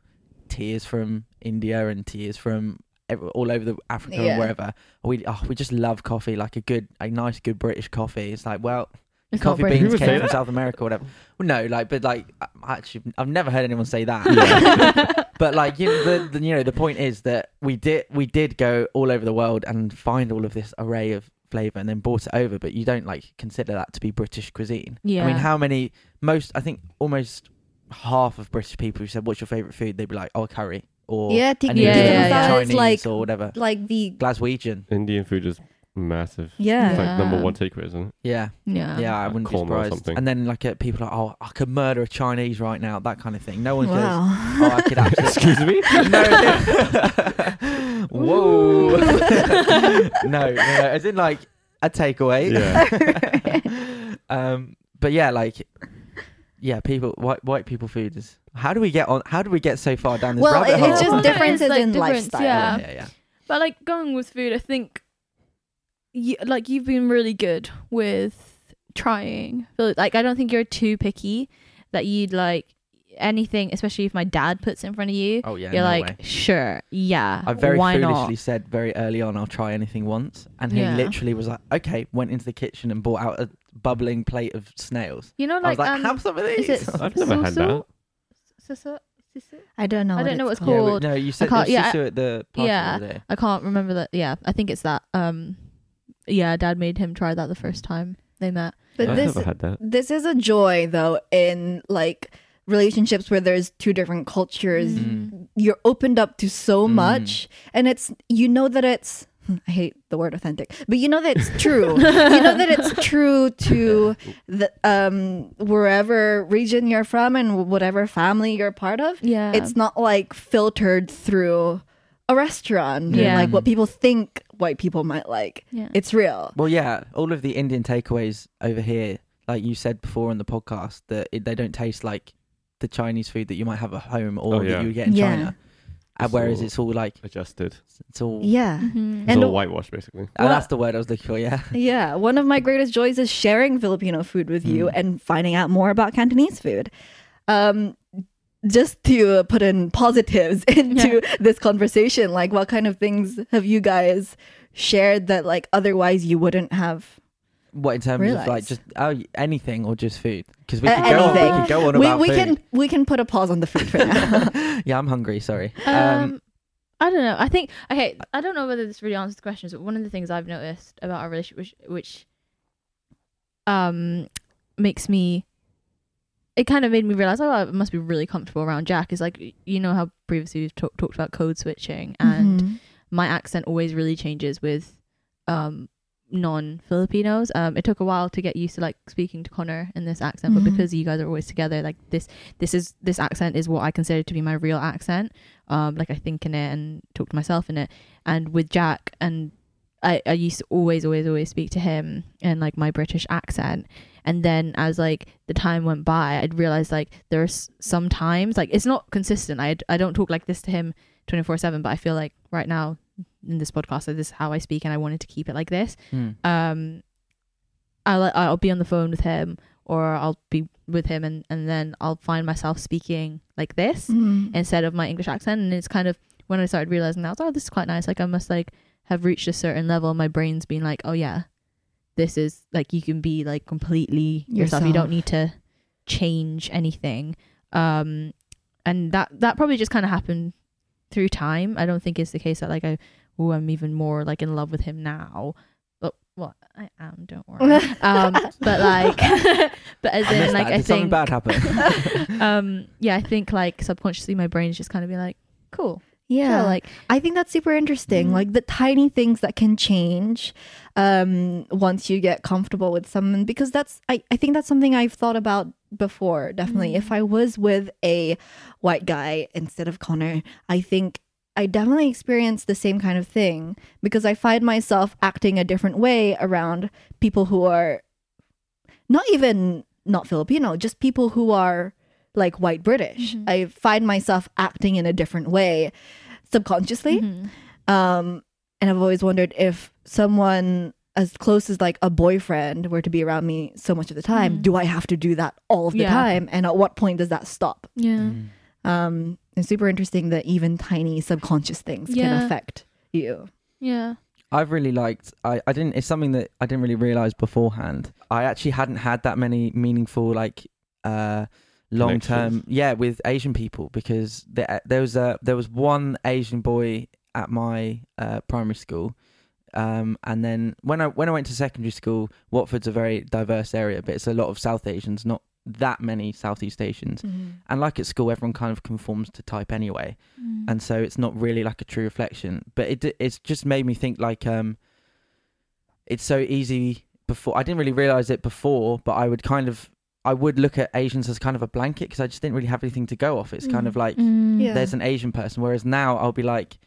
tea is from India and tea is from ev- all over the Africa Yeah. and wherever. We oh, we just love coffee, like a good, a nice, good British coffee. It's like, well, It's coffee beans Who would say came from that? South America or whatever. Well, no, like, but like, I- actually, I've never heard anyone say that. but like, you know, the, the you know, the point is that we did we did go all over the world and find all of this array of flavor and then brought it over. But you don't like consider that to be British cuisine. Yeah. I mean, how many? Most, I think, almost half of British people who said, "What's your favorite food?" They'd be like, "Oh, curry," or Yeah, tikka an yeah, Indian, yeah, yeah. Chinese, like or whatever. like the Glaswegian. Indian food is massive. yeah. It's like number one takeaway, isn't it? Yeah. yeah. Yeah, I wouldn't be korma or surprised. something. And then like uh, people are, like, oh, I could murder a Chinese right now, that kind of thing. No one goes, Wow. oh, I could actually. Excuse me. no. Whoa. no, no, no, as in like a takeaway. Yeah. um, but yeah, like, yeah, people, white white people food is. How do we get on? How do we get so far down this Well, rabbit it- hole? it's just Well, differences it's, like, in difference, lifestyle. yeah. yeah, yeah. But like going with food, I think, you, like you've been really good with trying. So, Like I don't think you're too picky that you'd like anything, especially if my dad puts it in front of you. Oh yeah, you're no like, way. sure, yeah. I very why foolishly not? said very early on, I'll try anything once, and he Yeah. literally was like, "Okay." Went into the kitchen and bought out a bubbling plate of snails. You know, I was like, like, um, "Have some of these." is it I've never had that. Susu? Susu? I don't know. I don't know what it's called. no, you said can't- yeah, susu at the party yeah. the other day. I can't remember that. Yeah, I think it's that. Um, yeah, dad made him try that the first time they met. But I've this never had that. this is a joy though in like relationships where there's two different cultures. Mm. You're opened up to so Mm. much, and it's you know that it's. I hate the word authentic, but you know that it's true. you know that it's true to the um wherever region you're from and whatever family you're part of. Yeah, It's not like filtered through a restaurant. Yeah, Yeah. like what people think white people might like. yeah. It's real. Well, yeah, all of the Indian takeaways over here, like you said before on the podcast, that it, they don't taste like the Chinese food that you might have at home or Oh, that you get in Yeah. China. And It's whereas all- it's all like Adjusted. it's all. Yeah. Mhm. It's And- all whitewashed basically. Uh, Well- that's the word I was looking for. Yeah. Yeah, one of my greatest joys is sharing Filipino food with you Mm. and finding out more about Cantonese food. Um, just to put in positives into this conversation, like what kind of things have you guys shared that like otherwise you wouldn't have? What in terms of like just oh anything or just food? Because we A- could go on. We anything. could go on We, about we food. can we can put a pause on the food for now. yeah, I'm hungry. Sorry. Um, I don't know. I think okay. I don't know whether this really answers the questions, but one of the things I've noticed about our relationship, which, which um makes me, it kind of made me realize, oh, I must be really comfortable around Jack. Is like you know how previously we've talk, talked about code switching, and Mhm. my accent always really changes with um non Filipinos. Um it took a while to get used to like speaking to Connor in this accent, Mhm. but because you guys are always together, like this this is this accent is what I consider to be my real accent. Um like I think in it and talk to myself in it. And with Jack and I, I used to always, always, always speak to him in like my British accent. And then as like the time went by, I'd realized like there's some times like it's not consistent. I, I don't talk like this to him 24 seven, but I feel like right now in this podcast, like, this is how I speak and I wanted to keep it like this. hmm. Um, I'll, I'll be on the phone with him or I'll be with him and, and then I'll find myself speaking like this Mhm. instead of my English accent. And it's kind of when I started realizing that, oh, this is quite nice. Like I must like have reached a certain level. My brain's been like, oh yeah, this is like you can be like completely yourself. You don't need to change anything. Um, and that that probably just kind of happened through time. I don't think it's the case that like I, oh, I'm even more like in love with him now. But well, I am. Don't worry. um, but like, but as I in like that. I Did something bad happened. um yeah i think like subconsciously my brain's just kind of be like cool yeah, yeah like I think that's super interesting. Mhm. Like the tiny things that can change um, once you get comfortable with someone, because that's, I, I think that's something I've thought about before. Definitely. If I was with a white guy instead of Connor, I think I definitely experience the same kind of thing because I find myself acting a different way around people who are not even not Filipino, just people who are like white British. Mhm. I find myself acting in a different way subconsciously. Mhm. Um, and I've always wondered if someone as close as like a boyfriend were to be around me so much of the time, Mhm. do I have to do that all of the Yeah. time? And at what point does that stop? Yeah. Mm. Um, it's super interesting that even tiny subconscious things Yeah. can affect you. Yeah. I've really liked. I, I didn't. It's something that I didn't really realize beforehand. I actually hadn't had that many meaningful, like, uh, long term. Yeah, with Asian people because there there was a there was one Asian boy at my uh, primary school, um, and then when I when I went to secondary school, Watford's a very diverse area, but it's a lot of South Asians, not that many Southeast Asians. And like at school, everyone kind of conforms to type anyway Mm. and so it's not really like a true reflection but it it's just made me think like um it's so easy before i didn't really realize it before but i would kind of i would look at asians as kind of a blanket because i just didn't really have anything to go off it's kind of like Mm. Yeah. there's an asian person whereas now i'll be like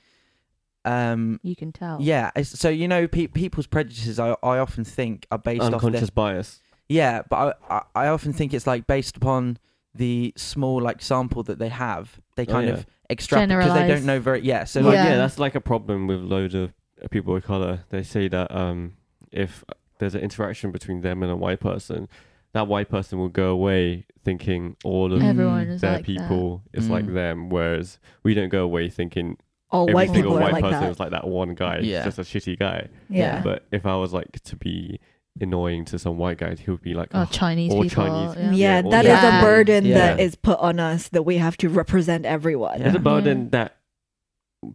um You can tell. yeah it's, so you know pe- people's prejudices I, I often think are based off Unconscious bias. Yeah but I, I i often think it's like based upon the small like sample that they have they Oh, kind yeah. of extrapolate because they don't know very yeah so So like like, yeah. Yeah. that's like a problem with loads of people of color. They say that um, if there's an interaction between them and a white person, that white person will go away thinking all of. Everyone is their like that. people is like Mm. them, whereas we don't go away thinking All every white single people are white like person that. is like that one guy. Yeah. Just a shitty guy. yeah. But if I was like to be annoying to some white guys, he would be like, Oh, oh, Chinese all people. Chinese. Yeah. Yeah, Yeah, that all is a burden Yeah. that is put on us that we have to represent everyone. Yeah. There's a burden Yeah. that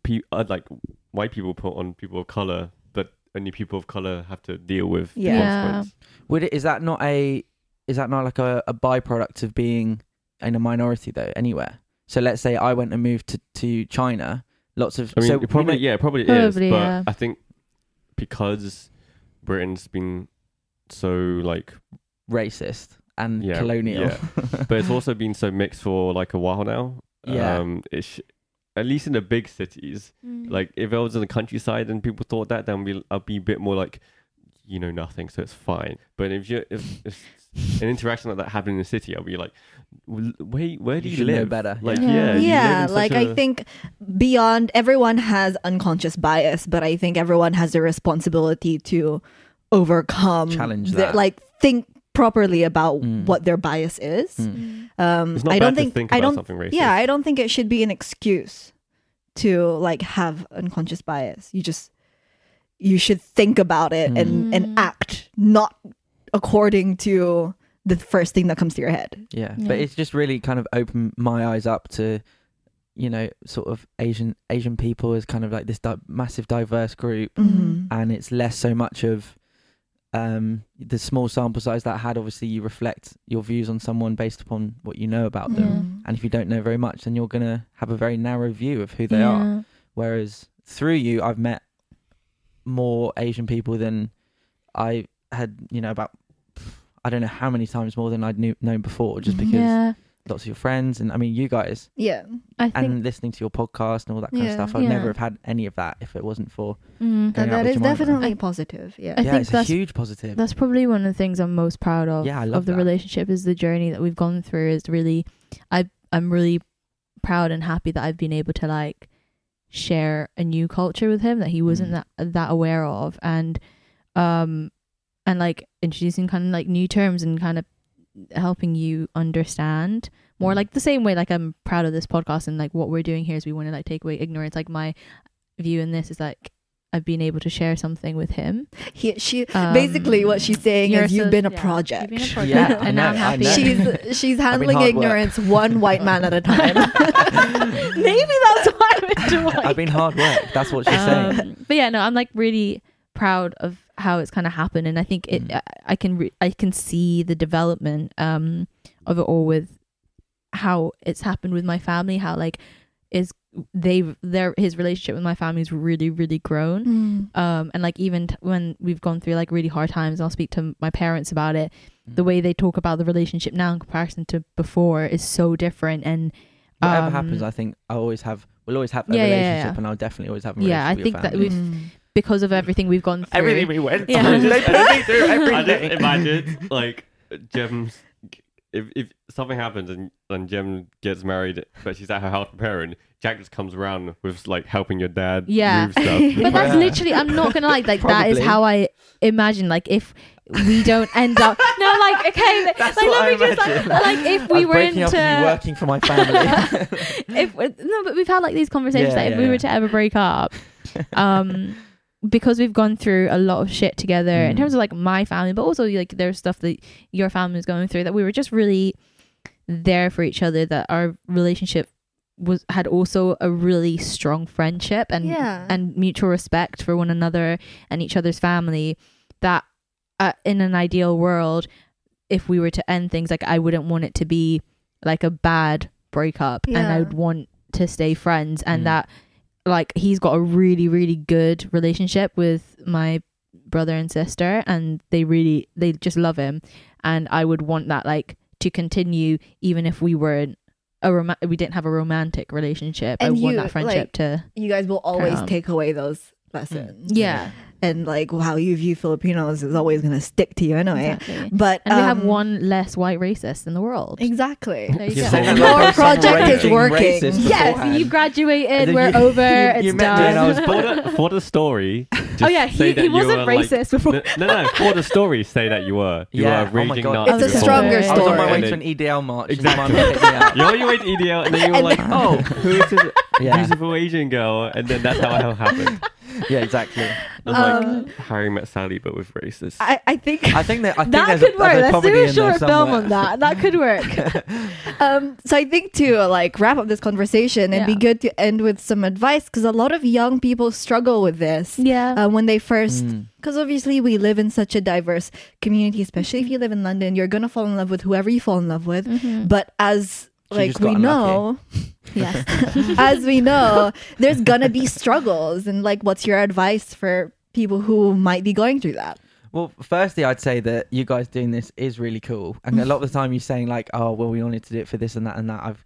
pe- uh, like white people put on people of color, that only people of color have to deal with. Yeah. Yeah. Would it is that not a is that not like a, a byproduct of being in a minority though anywhere? So let's say I went and moved to, to China. Lots of I mean, so it you probably know- yeah, it probably, is, Probably, but. I think because Britain's been so like, racist and Yeah, colonial. yeah. but it's also been so mixed for like a while now. Yeah. um, it's at least in the big cities. Mm. Like if I was in the countryside and people thought that, then we I'd be a bit more like, you know nothing, so it's fine. But if you if, if an interaction like that happened in the city, I'll be like, "Well, wait, where do You you, should know live? better, Like yeah. yeah, Yeah, you live yeah, in such like I a- think beyond everyone has unconscious bias, but I think everyone has a responsibility to overcome Challenge their- that. like think properly about Mm. what their bias is. Mm. Um It's not I don't to think, think I don't something racist. yeah, I don't think it should be an excuse to like have unconscious bias. You just you should think about it and Mm. and act not according to the first thing that comes to your head. Yeah. Yeah. but it's just really kind of opened my eyes up to, you know, sort of Asian Asian people as kind of like this di- massive diverse group, Mhm. and it's less so much of um the small sample size that I had. Obviously, you reflect your views on someone based upon what you know about them, Mhm. and if you don't know very much, then you're gonna have a very narrow view of who they are. Whereas through you, I've met more Asian people than I had, you know, about I don't know how many times more than I'd knew, known before, just Mhm. because Yeah. Lots of your friends and I mean you guys Yeah. I think and listening to your podcast and all that kind Yeah. of stuff. I'd Yeah. never have had any of that if it wasn't for. mm, Going That, out that with definitely I- positive. Yeah. I yeah, think it's a that's- huge positive. that's probably one of the things I'm most proud of. Yeah, I love of the that. relationship is the journey that we've gone through. Is really, I I'm really proud and happy that I've been able to like share a new culture with him that he wasn't Mm. that that aware of, and um, and like introducing kind of like new terms and kind of helping you understand more Mm. like the same way like I'm proud of this podcast and like what we're doing here is we want to like take away ignorance. Like my view in this is like I've been able to share something with him. He, she Um, basically what she's saying you're is you've so- been a yeah, project. you've been a project, Yeah, and now I'm know, I happy. she's she's handling hard work. ignorance one white man at a time. Maybe that's why I'm into white. I've been hard work. That's what she's saying. Um, but yeah, no, I'm like really proud of how it's kind of happened, and I think it. Mm. I, I can re- I can see the development um of it all with how it's happened with my family. How like is they've their his relationship with my family's really really grown. Mm. Um and like even t- when we've gone through like really hard times, I'll speak to my parents about it. The way they talk about the relationship now in comparison to before is so different, and Whatever um, happens, I think I always have. We'll always have a Yeah, yeah, yeah, relationship, yeah. and I'll definitely always have a Yeah, relationship. I with your think that family. we've- Mm. Because of everything we've gone through. everything we went Yeah. through. They put me through I just everything. imagine like Jem's if if something happens and and Jem gets married, but she's at her house preparing, Jack just comes around with like helping your dad Yeah. move stuff. But that's Yeah. literally, I'm not gonna like, like that is Probably. how I imagine. Like if we don't end up, no, like okay, like, That's like what let I me just like, imagine. like if I we were breaking into, up and you working for my family. if no, but we've had like these conversations Yeah, that if yeah, we were to ever break up, um, because we've gone through a lot of shit together in Mm. terms of like my family, but also like there's stuff that your family is going through that we were just really there for each other. That our relationship was had also a really strong friendship and Yeah. and mutual respect for one another and each other's family. That uh, in an ideal world, if we were to end things, like I wouldn't want it to be like a bad breakup, and I would want to stay friends, and Mm. that like he's got a really really good relationship with my brother and sister, and they really they just love him, and I would want that like to continue even if we weren't a rom- we didn't have a romantic relationship. I And want you, that friendship like, to you guys will always take away those lessons. yeah And like how you view Filipinos is always gonna stick to you anyway. exactly. But And we have um, one less white racist in the world. Exactly. There you go. Your project is working. Yes, beforehand. you graduated. We're you- over. you- it's you done. I was for the for the story. Oh yeah, he, he wasn't were, like- racist before. no, no, no. For the story, say that you were. You Yeah, were oh a my raging God. Nazi. It's a Oh, stronger sorry. I was on my way to an EDL march. Exactly. And your mum picked me up. You're on your way to EDL, and then you were like, "Oh, who is this beautiful Asian girl?" And then that's how it happened. Yeah, exactly. It was Um, like Harry met Sally, but with racist. I, I think I think that I think that there's could a, work. there's a Let's comedy do a in there short film somewhere. on that. That could work. um so I think to uh, like wrap up this conversation, it'd be Yeah. good to end with some advice because a lot of young people struggle with this. yeah. Uh, when they first, Mm. because obviously we live in such a diverse community, especially if you live in London, you're gonna fall in love with whoever you fall in love with. Mhm. But as She like we know, yes. as we know, there's gonna be struggles, and like, what's your advice for people who might be going through that? Well, firstly, I'd say that you guys doing this is really cool, and a lot of the time you're saying like, "Oh, well, we wanted to do it for this and that and that." I've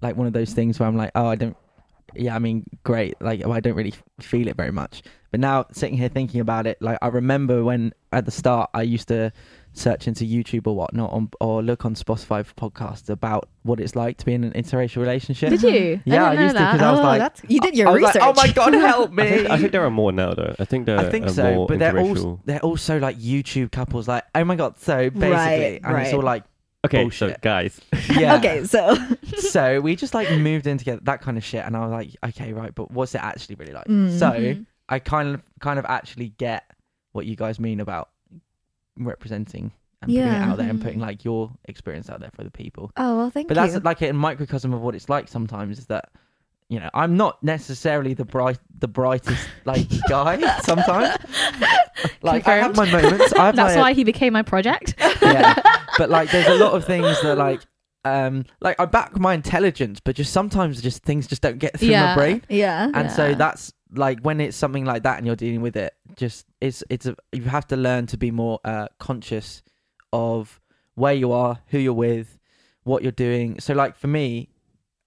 like one of those things where I'm like, "Oh, I don't." Yeah, I mean, great. Like, I don't really feel it very much. But now sitting here thinking about it, like, I remember when at the start I used to search into YouTube or whatnot, on, or look on Spotify for podcasts about what it's like to be in an interracial relationship. Did you? Yeah, I didn't know used to, 'cause that. I was oh, like- that's you did your I was research. like, "Oh my god, help I me!" think, I think there are more now, though. I think there. I think are so, more but they're interracial. also they're also like YouTube couples, like oh my god, so basically, Right, and it's all right. like Okay, so bullshit. guys, yeah. Okay, so so we just like moved in together, that kind of shit, and I was like, okay, right, but what's it actually really like? Mm. So. I kind of kind of actually get what you guys mean about representing and putting it out there and putting like your experience out there for the people. oh well, thank But you. But that's like a microcosm of what it's like sometimes is that you know I'm not necessarily the bright the brightest like guy sometimes. like I have my moments. I have That's my, why he became my project. yeah. But like, there's a lot of things that like, um, like I back my intelligence, but just sometimes just things just don't get through Yeah. my brain, yeah. and so that's like when it's something like that and you're dealing with it. Just it's it's a you have to learn to be more uh, conscious of where you are, who you're with, what you're doing. So like for me.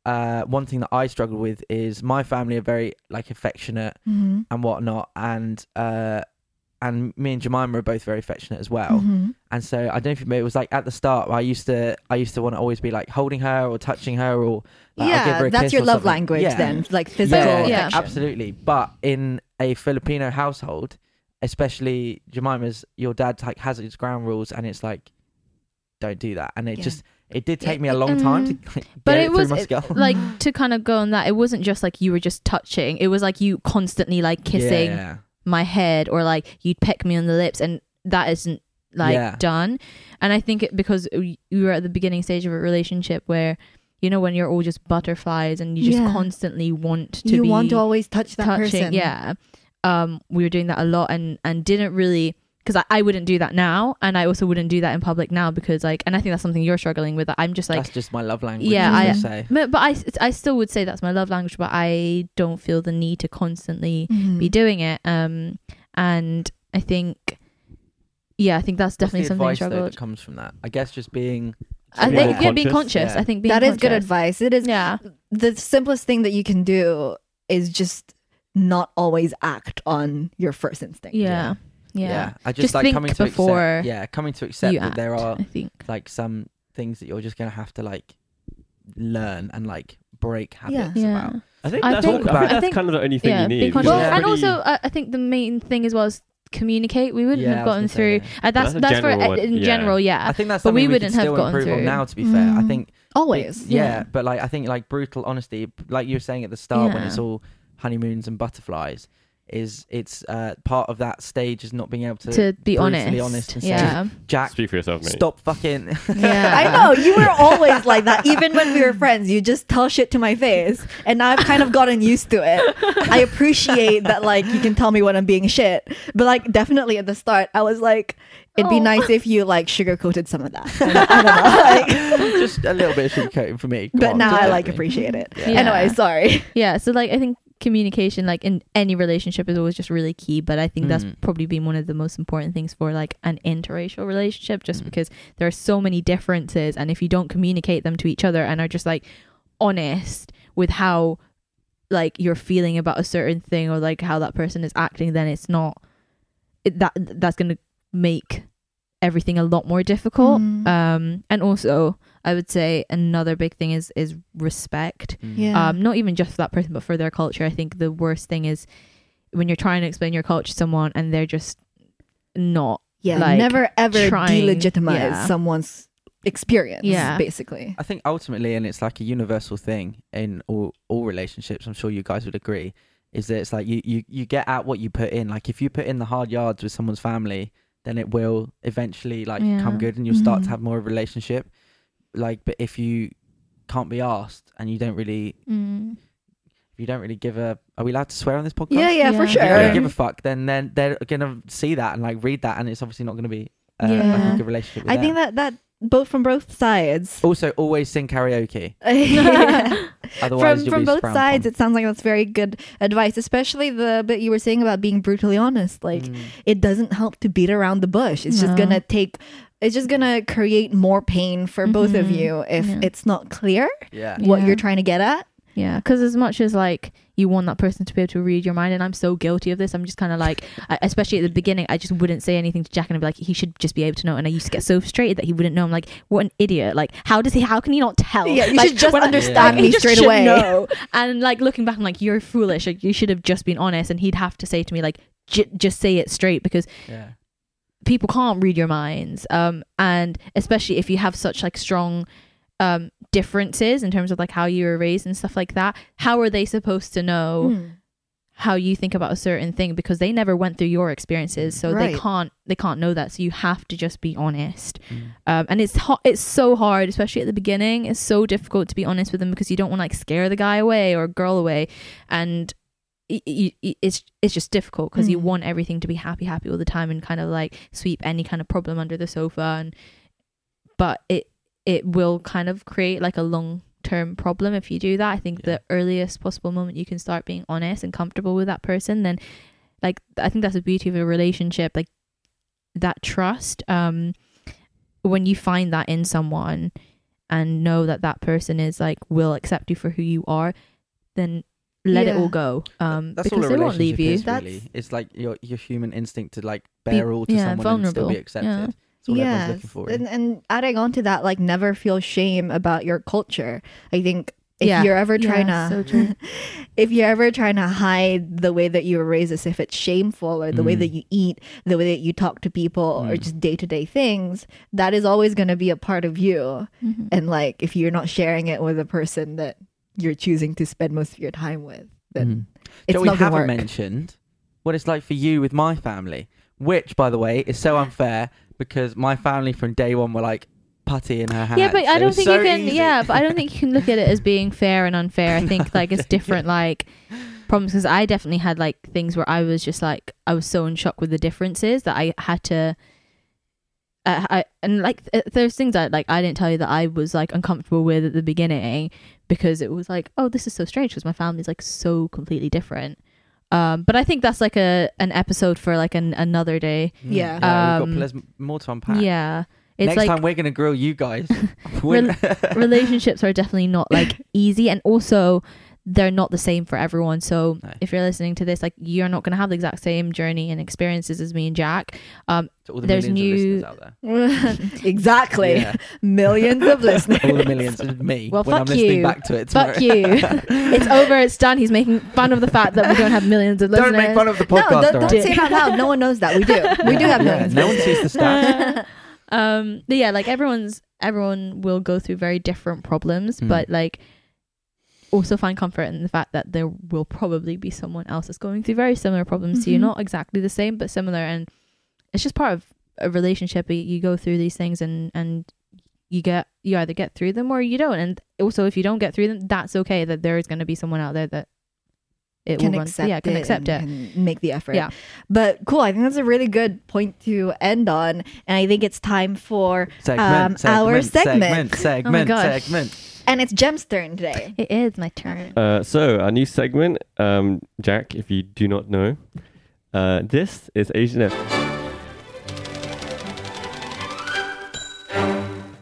Uh, one thing that I struggle with is my family are very like affectionate Mhm. and whatnot, and uh, and me and Jemima are both very affectionate as well. Mhm. And so I don't know if you remember, it was like at the start I used to I used to want to always be like holding her or touching her or like, her yeah, a that's your love something. language Yeah. then, like physical Yeah, yeah. absolutely. But in a Filipino household, especially Jemima's, your dad like has his ground rules, and it's like, don't do that. And it just it did take me a long time to like, But get it was through my it- skull. like to kind of go on that. It wasn't just like you were just touching. It was like you constantly like kissing Yeah. My head or like you'd peck me on the lips, and that isn't like Yeah. done. And I think it because we we were at the beginning stage of a relationship where. You know when you're all just butterflies and you just Yeah. constantly want to you be want to always touch that touching person. yeah um we were doing that a lot and and didn't really because I, I wouldn't do that now and i also wouldn't do that in public now because like and i think that's something you're struggling with i'm just like That's just my love language. Yeah, I- say. but, but i i still would say that's my love language but i don't feel the need to constantly Mhm. be doing it um and i think yeah i think that's What's the definitely something I advice, though, that comes from that. I guess just being. i think more yeah, being conscious? conscious Yeah. i think being That is good advice. It is yeah the simplest thing that you can do is just not always act on your first instinct. yeah Yeah. I just, Just like think coming to before accept, yeah, coming to accept you that there are I think. like some things that you're just gonna have to like learn and like break habits Yeah. about. I think I that's, think- I think that's think- kind of the only thing yeah, you need. because Well, it's and also uh, I think the main thing as well is communicate. We wouldn't Yeah, have gotten gonna say, through. yeah. Uh, that's That's that's for general in yeah. general, yeah. I think that's but we we, wouldn't can have still gotten improve on through. now. To be fair, I Mm. think Always. It's- yeah, Yeah. but like I think like brutal honesty, like you were saying at the start when it's all honeymoons and butterflies, is it's uh, part of that stage is not being able to, to be brutally honest. honest and say, yeah. Jack, Speak for yourself, mate. stop fucking. Yeah. I know you were always like that. Even when we were friends, you just tell shit to my face, and now I've kind of gotten used to it. I appreciate that, like you can tell me when I'm being shit, but like definitely at the start, I was like, it'd be Oh. nice if you like sugarcoated some of that. I don't know, like, just a little bit of sugarcoating for me. Go but on, now I like me. appreciate it. Yeah. Yeah. Anyway, sorry. Yeah, so like I think communication like in any relationship is always just really key, but I think that's Mm. probably been one of the most important things for like an interracial relationship just Mm. because there are so many differences and if you don't communicate them to each other and are just like honest with how like you're feeling about a certain thing or like how that person is acting then it's not it, that that's going to make everything a lot more difficult Mm. um and also i would say another big thing is is respect Mm. Yeah. um not even just for that person but for their culture i think the worst thing is when you're trying to explain your culture to someone and they're just not Yeah, like, never ever trying- delegitimize yeah. someone's experience. Yeah. basically. I think ultimately, and it's like a universal thing in all all relationships. I'm sure you guys would agree. Is that it's like you you you get out what you put in. Like if you put in the hard yards with someone's family, then it will eventually like Yeah. come good, and you'll start to Mhm. have more of a relationship. Like, but if you can't be asked and you don't really mm, if you don't really give a are we allowed to swear on this podcast? Yeah, yeah, Yeah. for If If you sure. don't give a fuck, then then they're gonna see that and like read that, and it's obviously not gonna be uh, like a good relationship. With I think that that both from both sides. also always sing karaoke. Otherwise, from you'll from be both sides, upon. it sounds like that's very good advice, especially the bit you were saying about being brutally honest. Like Mm. it doesn't help to beat around the bush. It's just gonna take. It's just gonna create more pain for both of Mhm. you if Yeah. it's not clear yeah. what Yeah. you're trying to get at. yeah because as much as like you want that person to be able to read your mind and i'm so guilty of this i'm just kind of like I, especially at the beginning i just wouldn't say anything to jack and i'd be like he should just be able to know and i used to get so frustrated that he wouldn't know i'm like what an idiot like how does he how can he not tell Yeah, you Like, should just when I- understand like, me he just straight away. know. and like looking back i'm like you're foolish like, you should have just been honest and he'd have to say to me like j- just say it straight because Yeah. People can't read your minds um and especially if you have such like strong um differences in terms of like how you were raised and stuff like that how are they supposed to know Mm. how you think about a certain thing because they never went through your experiences so Right. they can't they can't know that so you have to just be honest Mm. um and it's hot it's so hard especially at the beginning it's so difficult to be honest with them because you don't want to like scare the guy away or girl away and it's it's just difficult because you Mm. want everything to be happy happy all the time and kind of like sweep any kind of problem under the sofa and but it it will kind of create like a long term problem if you do that i think Yeah. the earliest possible moment you can start being honest and comfortable with that person then like i think that's the beauty of a relationship like that trust um when you find that in someone and know that that person is like will accept you for who you are then let it Yeah. all go um That's because all a they won't leave relationship you is That's- really. It's like your your human instinct to like Be- bear all to yeah, someone and still vulnerable. be accepted. Yeah. That's all everyone's looking for. and, and adding on to that, like never feel shame about your culture. I think if Yeah. you're ever Yeah, trying so to, true. if you're ever trying to hide the way that you were raised, as if it's shameful, or the way Mm. that you eat, the way that you talk to people, or Mm. just day to day things, that is always going to be a part of you. Mhm. And like, if you're not sharing it with a person that you're choosing to spend most of your time with, then Mm. it's so we not going to haven't work. mentioned what it's like for you with my family, which, by the way, is so unfair because my family from day one were like putty in her hands. yeah but i don't think so you can easy. yeah but i don't think you can look at it as being fair and unfair i think like it's different like problems because i definitely had like things where i was just like i was so in shock with the differences that i had to I, I and like th- there's things that like I didn't tell you that I was like uncomfortable with at the beginning because it was like oh this is so strange because my family's like so completely different um but I think that's like a an episode for like an another day Mm. Yeah. we've Um, got pl- more to unpack. yeah it's Next like time we're gonna grill you guys. We're- relationships are definitely not like easy and also they're not the same for everyone. So No. if you're listening to this, like you're not going to have the exact same journey and experiences as me and Jack. Um, To all the There's millions new- of listeners out there. exactly. Yeah. Millions of listeners. All the millions of me. Well, when I'm fuck listening you. back to it tomorrow. fuck you. it's over. It's done. He's making fun of the fact that we don't have millions of listeners. Don't make fun of the No, podcast. don't, don't alright? say it out loud. No one knows that. We do. We do have Yeah, millions. of No one sees the stats. um but yeah like everyone's everyone will go through very different problems Mm. but like also find comfort in the fact that there will probably be someone else that's going through very similar problems to you Mhm. not exactly the same but similar and it's just part of a relationship you, you go through these things and and you get you either get through them or you don't and also if you don't get through them that's okay that there is going to be someone out there that it can will run, accept yeah can it accept it and make the effort. Yeah. But cool. I think that's a really good point to end on. And I think it's time for Segment, Um, our segment, segment. segment, segment, gosh. segment. And it's Jem's turn today. it is my turn Uh, so our new segment, um, Jack. If you do not know, uh, this is Asian F.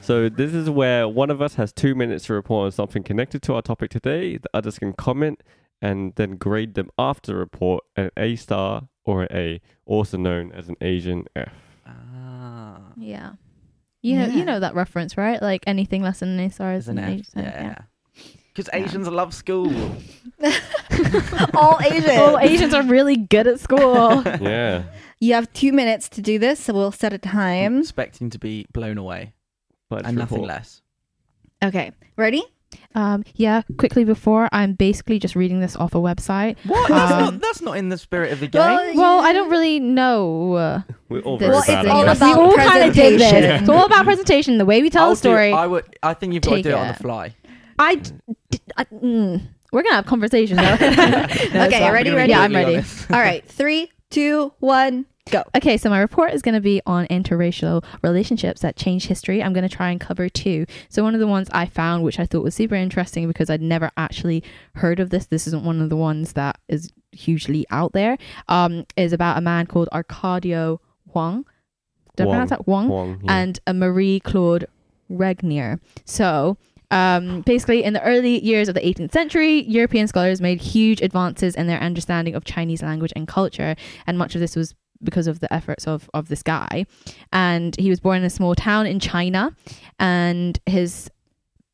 So this is where one of us has two minutes to report on something connected to our topic today. The others can comment and then grade them after the report an A star or an A, also known as an Asian F. Ah. Yeah. You know, Yeah. you know that reference, right? Like anything less than an A is Is an an A. F. so, Yeah. Because Yeah. Asians love school. All Asian. Oh, Asians are really good at school. yeah. You have two minutes to do this, so we'll set a time. expecting to be blown away Let's and nothing less. Okay. Ready? Um, yeah. Quickly before, I'm basically just reading this off a website. What? That's, Um, not, that's not in the spirit of the game. Well, Well, I don't really know. Uh, We're all this very Well, it's all at this. about we all kind of did this. presentation. It's all about presentation. The way we tell I'll the story. Do, I would. I think you've got to do it on the fly. I, d- d- I- mm, we're gonna have conversations. No, Okay, fine. ready, We're ready? Yeah, I'm ready. honest. All right. Three, two, one, go. Okay, so my report is going to be on interracial relationships that change history. I'm going to try and cover two. So one of the ones I found, which I thought was super interesting because I'd never actually heard of this. This isn't one of the ones that is hugely out there. Um, is about a man called Arcadio Huang. Did I pronounce that Huang? Wong, yeah. and a Marie Claude Regnier. So, um, basically, in the early years of the 18th century, European scholars made huge advances in their understanding of Chinese language and culture, and much of this was because of the efforts of of this guy. And he was born in a small town in China, and his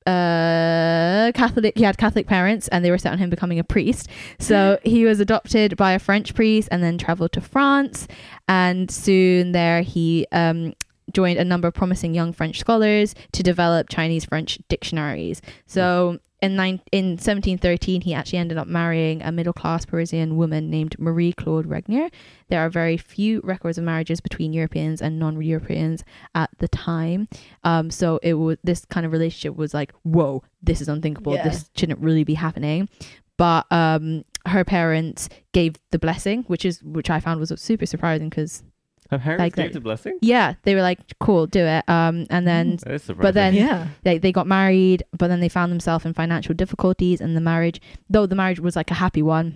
uh catholic he had catholic parents and they were set on him becoming a priest so he was adopted by a french priest and then traveled to france and soon there he um joined a number of promising young French scholars to develop Chinese French dictionaries. So in, nine, in 1713, he actually ended up marrying a middle class Parisian woman named Marie Claude Regnier. There are very few records of marriages between Europeans and non Europeans at the time. Um, so it was this kind of relationship was like, whoa, this is unthinkable. Yeah. This shouldn't really be happening. But um, her parents gave the blessing, which is which I found was super surprising because Her parents like gave that- the blessing? yeah, they were like, cool, do it. Um, and then That is But then- Yeah. they, they got married, but then they found themselves in financial difficulties, and the marriage, though the marriage was like a happy one.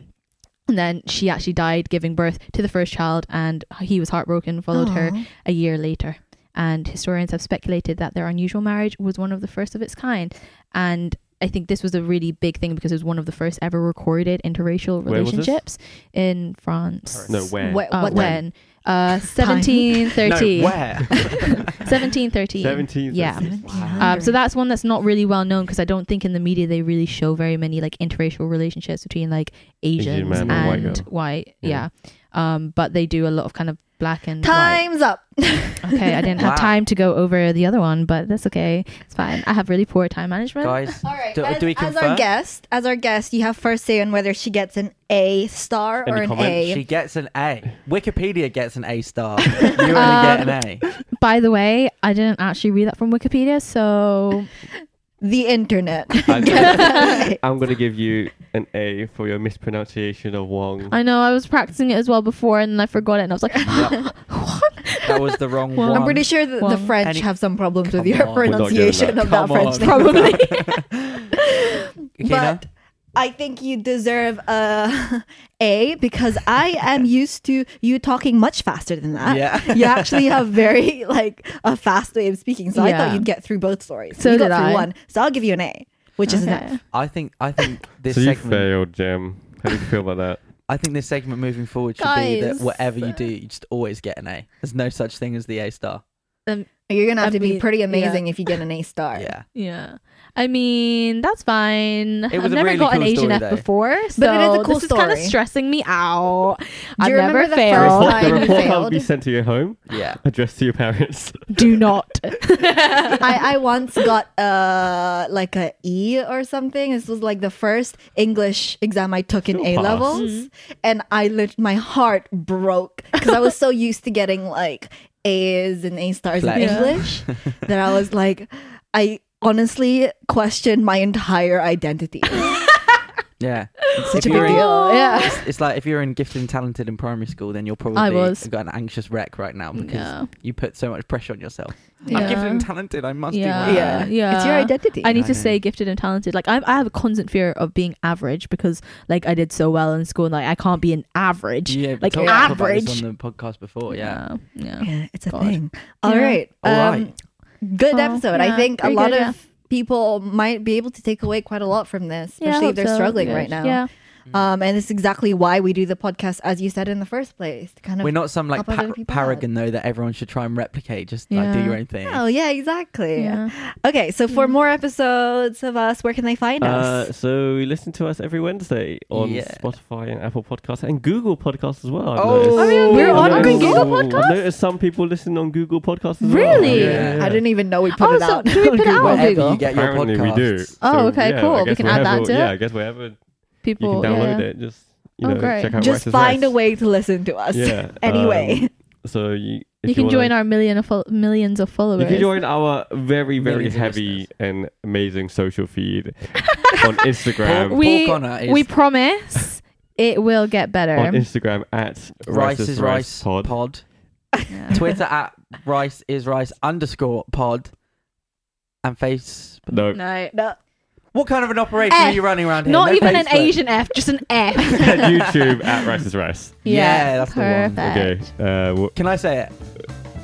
And then she actually died giving birth to the first child, and he was heartbroken, followed her a year later. And historians have speculated that their unusual marriage was one of the first of its kind. And I think this was a really big thing because it was one of the first ever recorded interracial Where was this? relationships in France. No, when? Wh- Uh, what when? Uh, Time. 1713. No, where? 1713. 17. Yeah. Wow. Um, so that's one that's not really well known because I don't think in the media they really show very many like interracial relationships between like Asians man and white and girl. white. Yeah. Yeah. Um, but they do a lot of kind of black and Time's up. Okay, I didn't have time to go over the other one, but that's okay. It's fine. I have really poor time management. Guys, All right. Do- as, do we as our guest, as our guest, you have first say on whether she gets an A star or an comment? A. she gets an A. Wikipedia gets an A star. You only Um, get an A. By the way, I didn't actually read that from Wikipedia, so the internet. I'm Gets gonna, an A. I'm gonna give you an A for your mispronunciation of Wong. I know I was practicing it as well before, and I forgot it, and I was like, Yep. That was the wrong one. I'm pretty sure that the French any- have some problems with Come your on. We're not getting pronunciation that. of that Come French on. name. probably. Akina? But I think you deserve a A because I am used to you talking much faster than that. Yeah. you actually have very like a fast way of speaking, so I thought you'd get through both stories. So you got did through I. one, so I'll give you an A. which is an Okay. F. I think I think this so you segment. failed, Jem. How do you feel about that? I think this segment moving forward should be that whatever you do, you just always get an A. There's no such thing as the A star. Um, You're gonna have I to be mean, pretty yeah. amazing if you get an A star. Yeah. Yeah. I mean, that's fine. It I've never really got an cool Asian F though. before, so But it is a cool this is kind of story. stressing me out. I've you never remember the failed. first time the you report will failed? be sent to your home, Yeah. addressed to your parents. Do not. I, I once got uh like a E or something. This was like the first English exam I took in Still A pass. levels, and I lit my heart broke because I was so used to getting like A's and A stars in Flex. Yeah. English that I was like, I honestly questioned my entire identity. Yeah. Such If a big in- deal. Yeah. It's, it's like if you're in gifted and talented in primary school, then you're probably I was. got an anxious wreck right now because Yeah. you put so much pressure on yourself. Yeah. I'm gifted and talented. I must Yeah. do well. Yeah. Yeah. It's your identity. I need I to know. say gifted and talented. Like I, I have a constant fear of being average because like I did so well in school and like I can't be an average. Yeah, Like talked about this average. on the podcast before. Yeah. Yeah. yeah, it's a God. thing. All Yeah. right. All um, right. Good Oh, episode. I think a lot good, of people might be able to take away quite a lot from this, Yeah, especially if they're so. struggling right now. Yeah. Um, and it's exactly why we do the podcast, as you said in the first place, kind of. We're not some like pa- people paragon though that everyone should try and replicate. Just like do your own thing. Oh yeah, exactly. Yeah. Okay, so for more episodes of us, where can they find Uh, us? so listen to us every Wednesday on Yeah. Spotify and Apple Podcasts and Google Podcasts as well. I've Oh. noticed. Oh, yeah, we're I've on noticed- Google I've Podcasts? noticed some people listen on Google Podcasts as well. Really? Yeah, yeah. I didn't even know we put Oh, it so out. do we put it out Google. on Google? you get your Apparently we do. podcasts. Oh, So, okay, yeah, cool. We can add that to it? Yeah, I guess wherever you People. can download yeah. it, just you Oh, know, great. check out Just Rice's find a way to listen to us. Yeah. anyway. um, so you, if You can wanna- join our million of fol- millions of followers. You can join our very, very Millions heavy and amazing social feed on Instagram. Paul we Connor is we promise it will get better. on Instagram at Rice Rice is Rice Pod. pod. Yeah. Twitter at Rice is Rice underscore pod. And face. No, No, No. What kind of an operation F. are you running around here? not No even an Facebook. Asian F, just an F. YouTube at Rice is Rice. Yeah, that's the one. Okay, uh, w- Can I say it?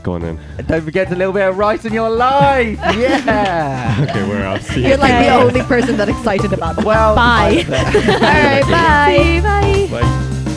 go on then. Don't forget a little bit of rice in your life. Yeah. Okay, where else? See You're like the only person that excited about it. well, Bye. I- All right, bye. Bye.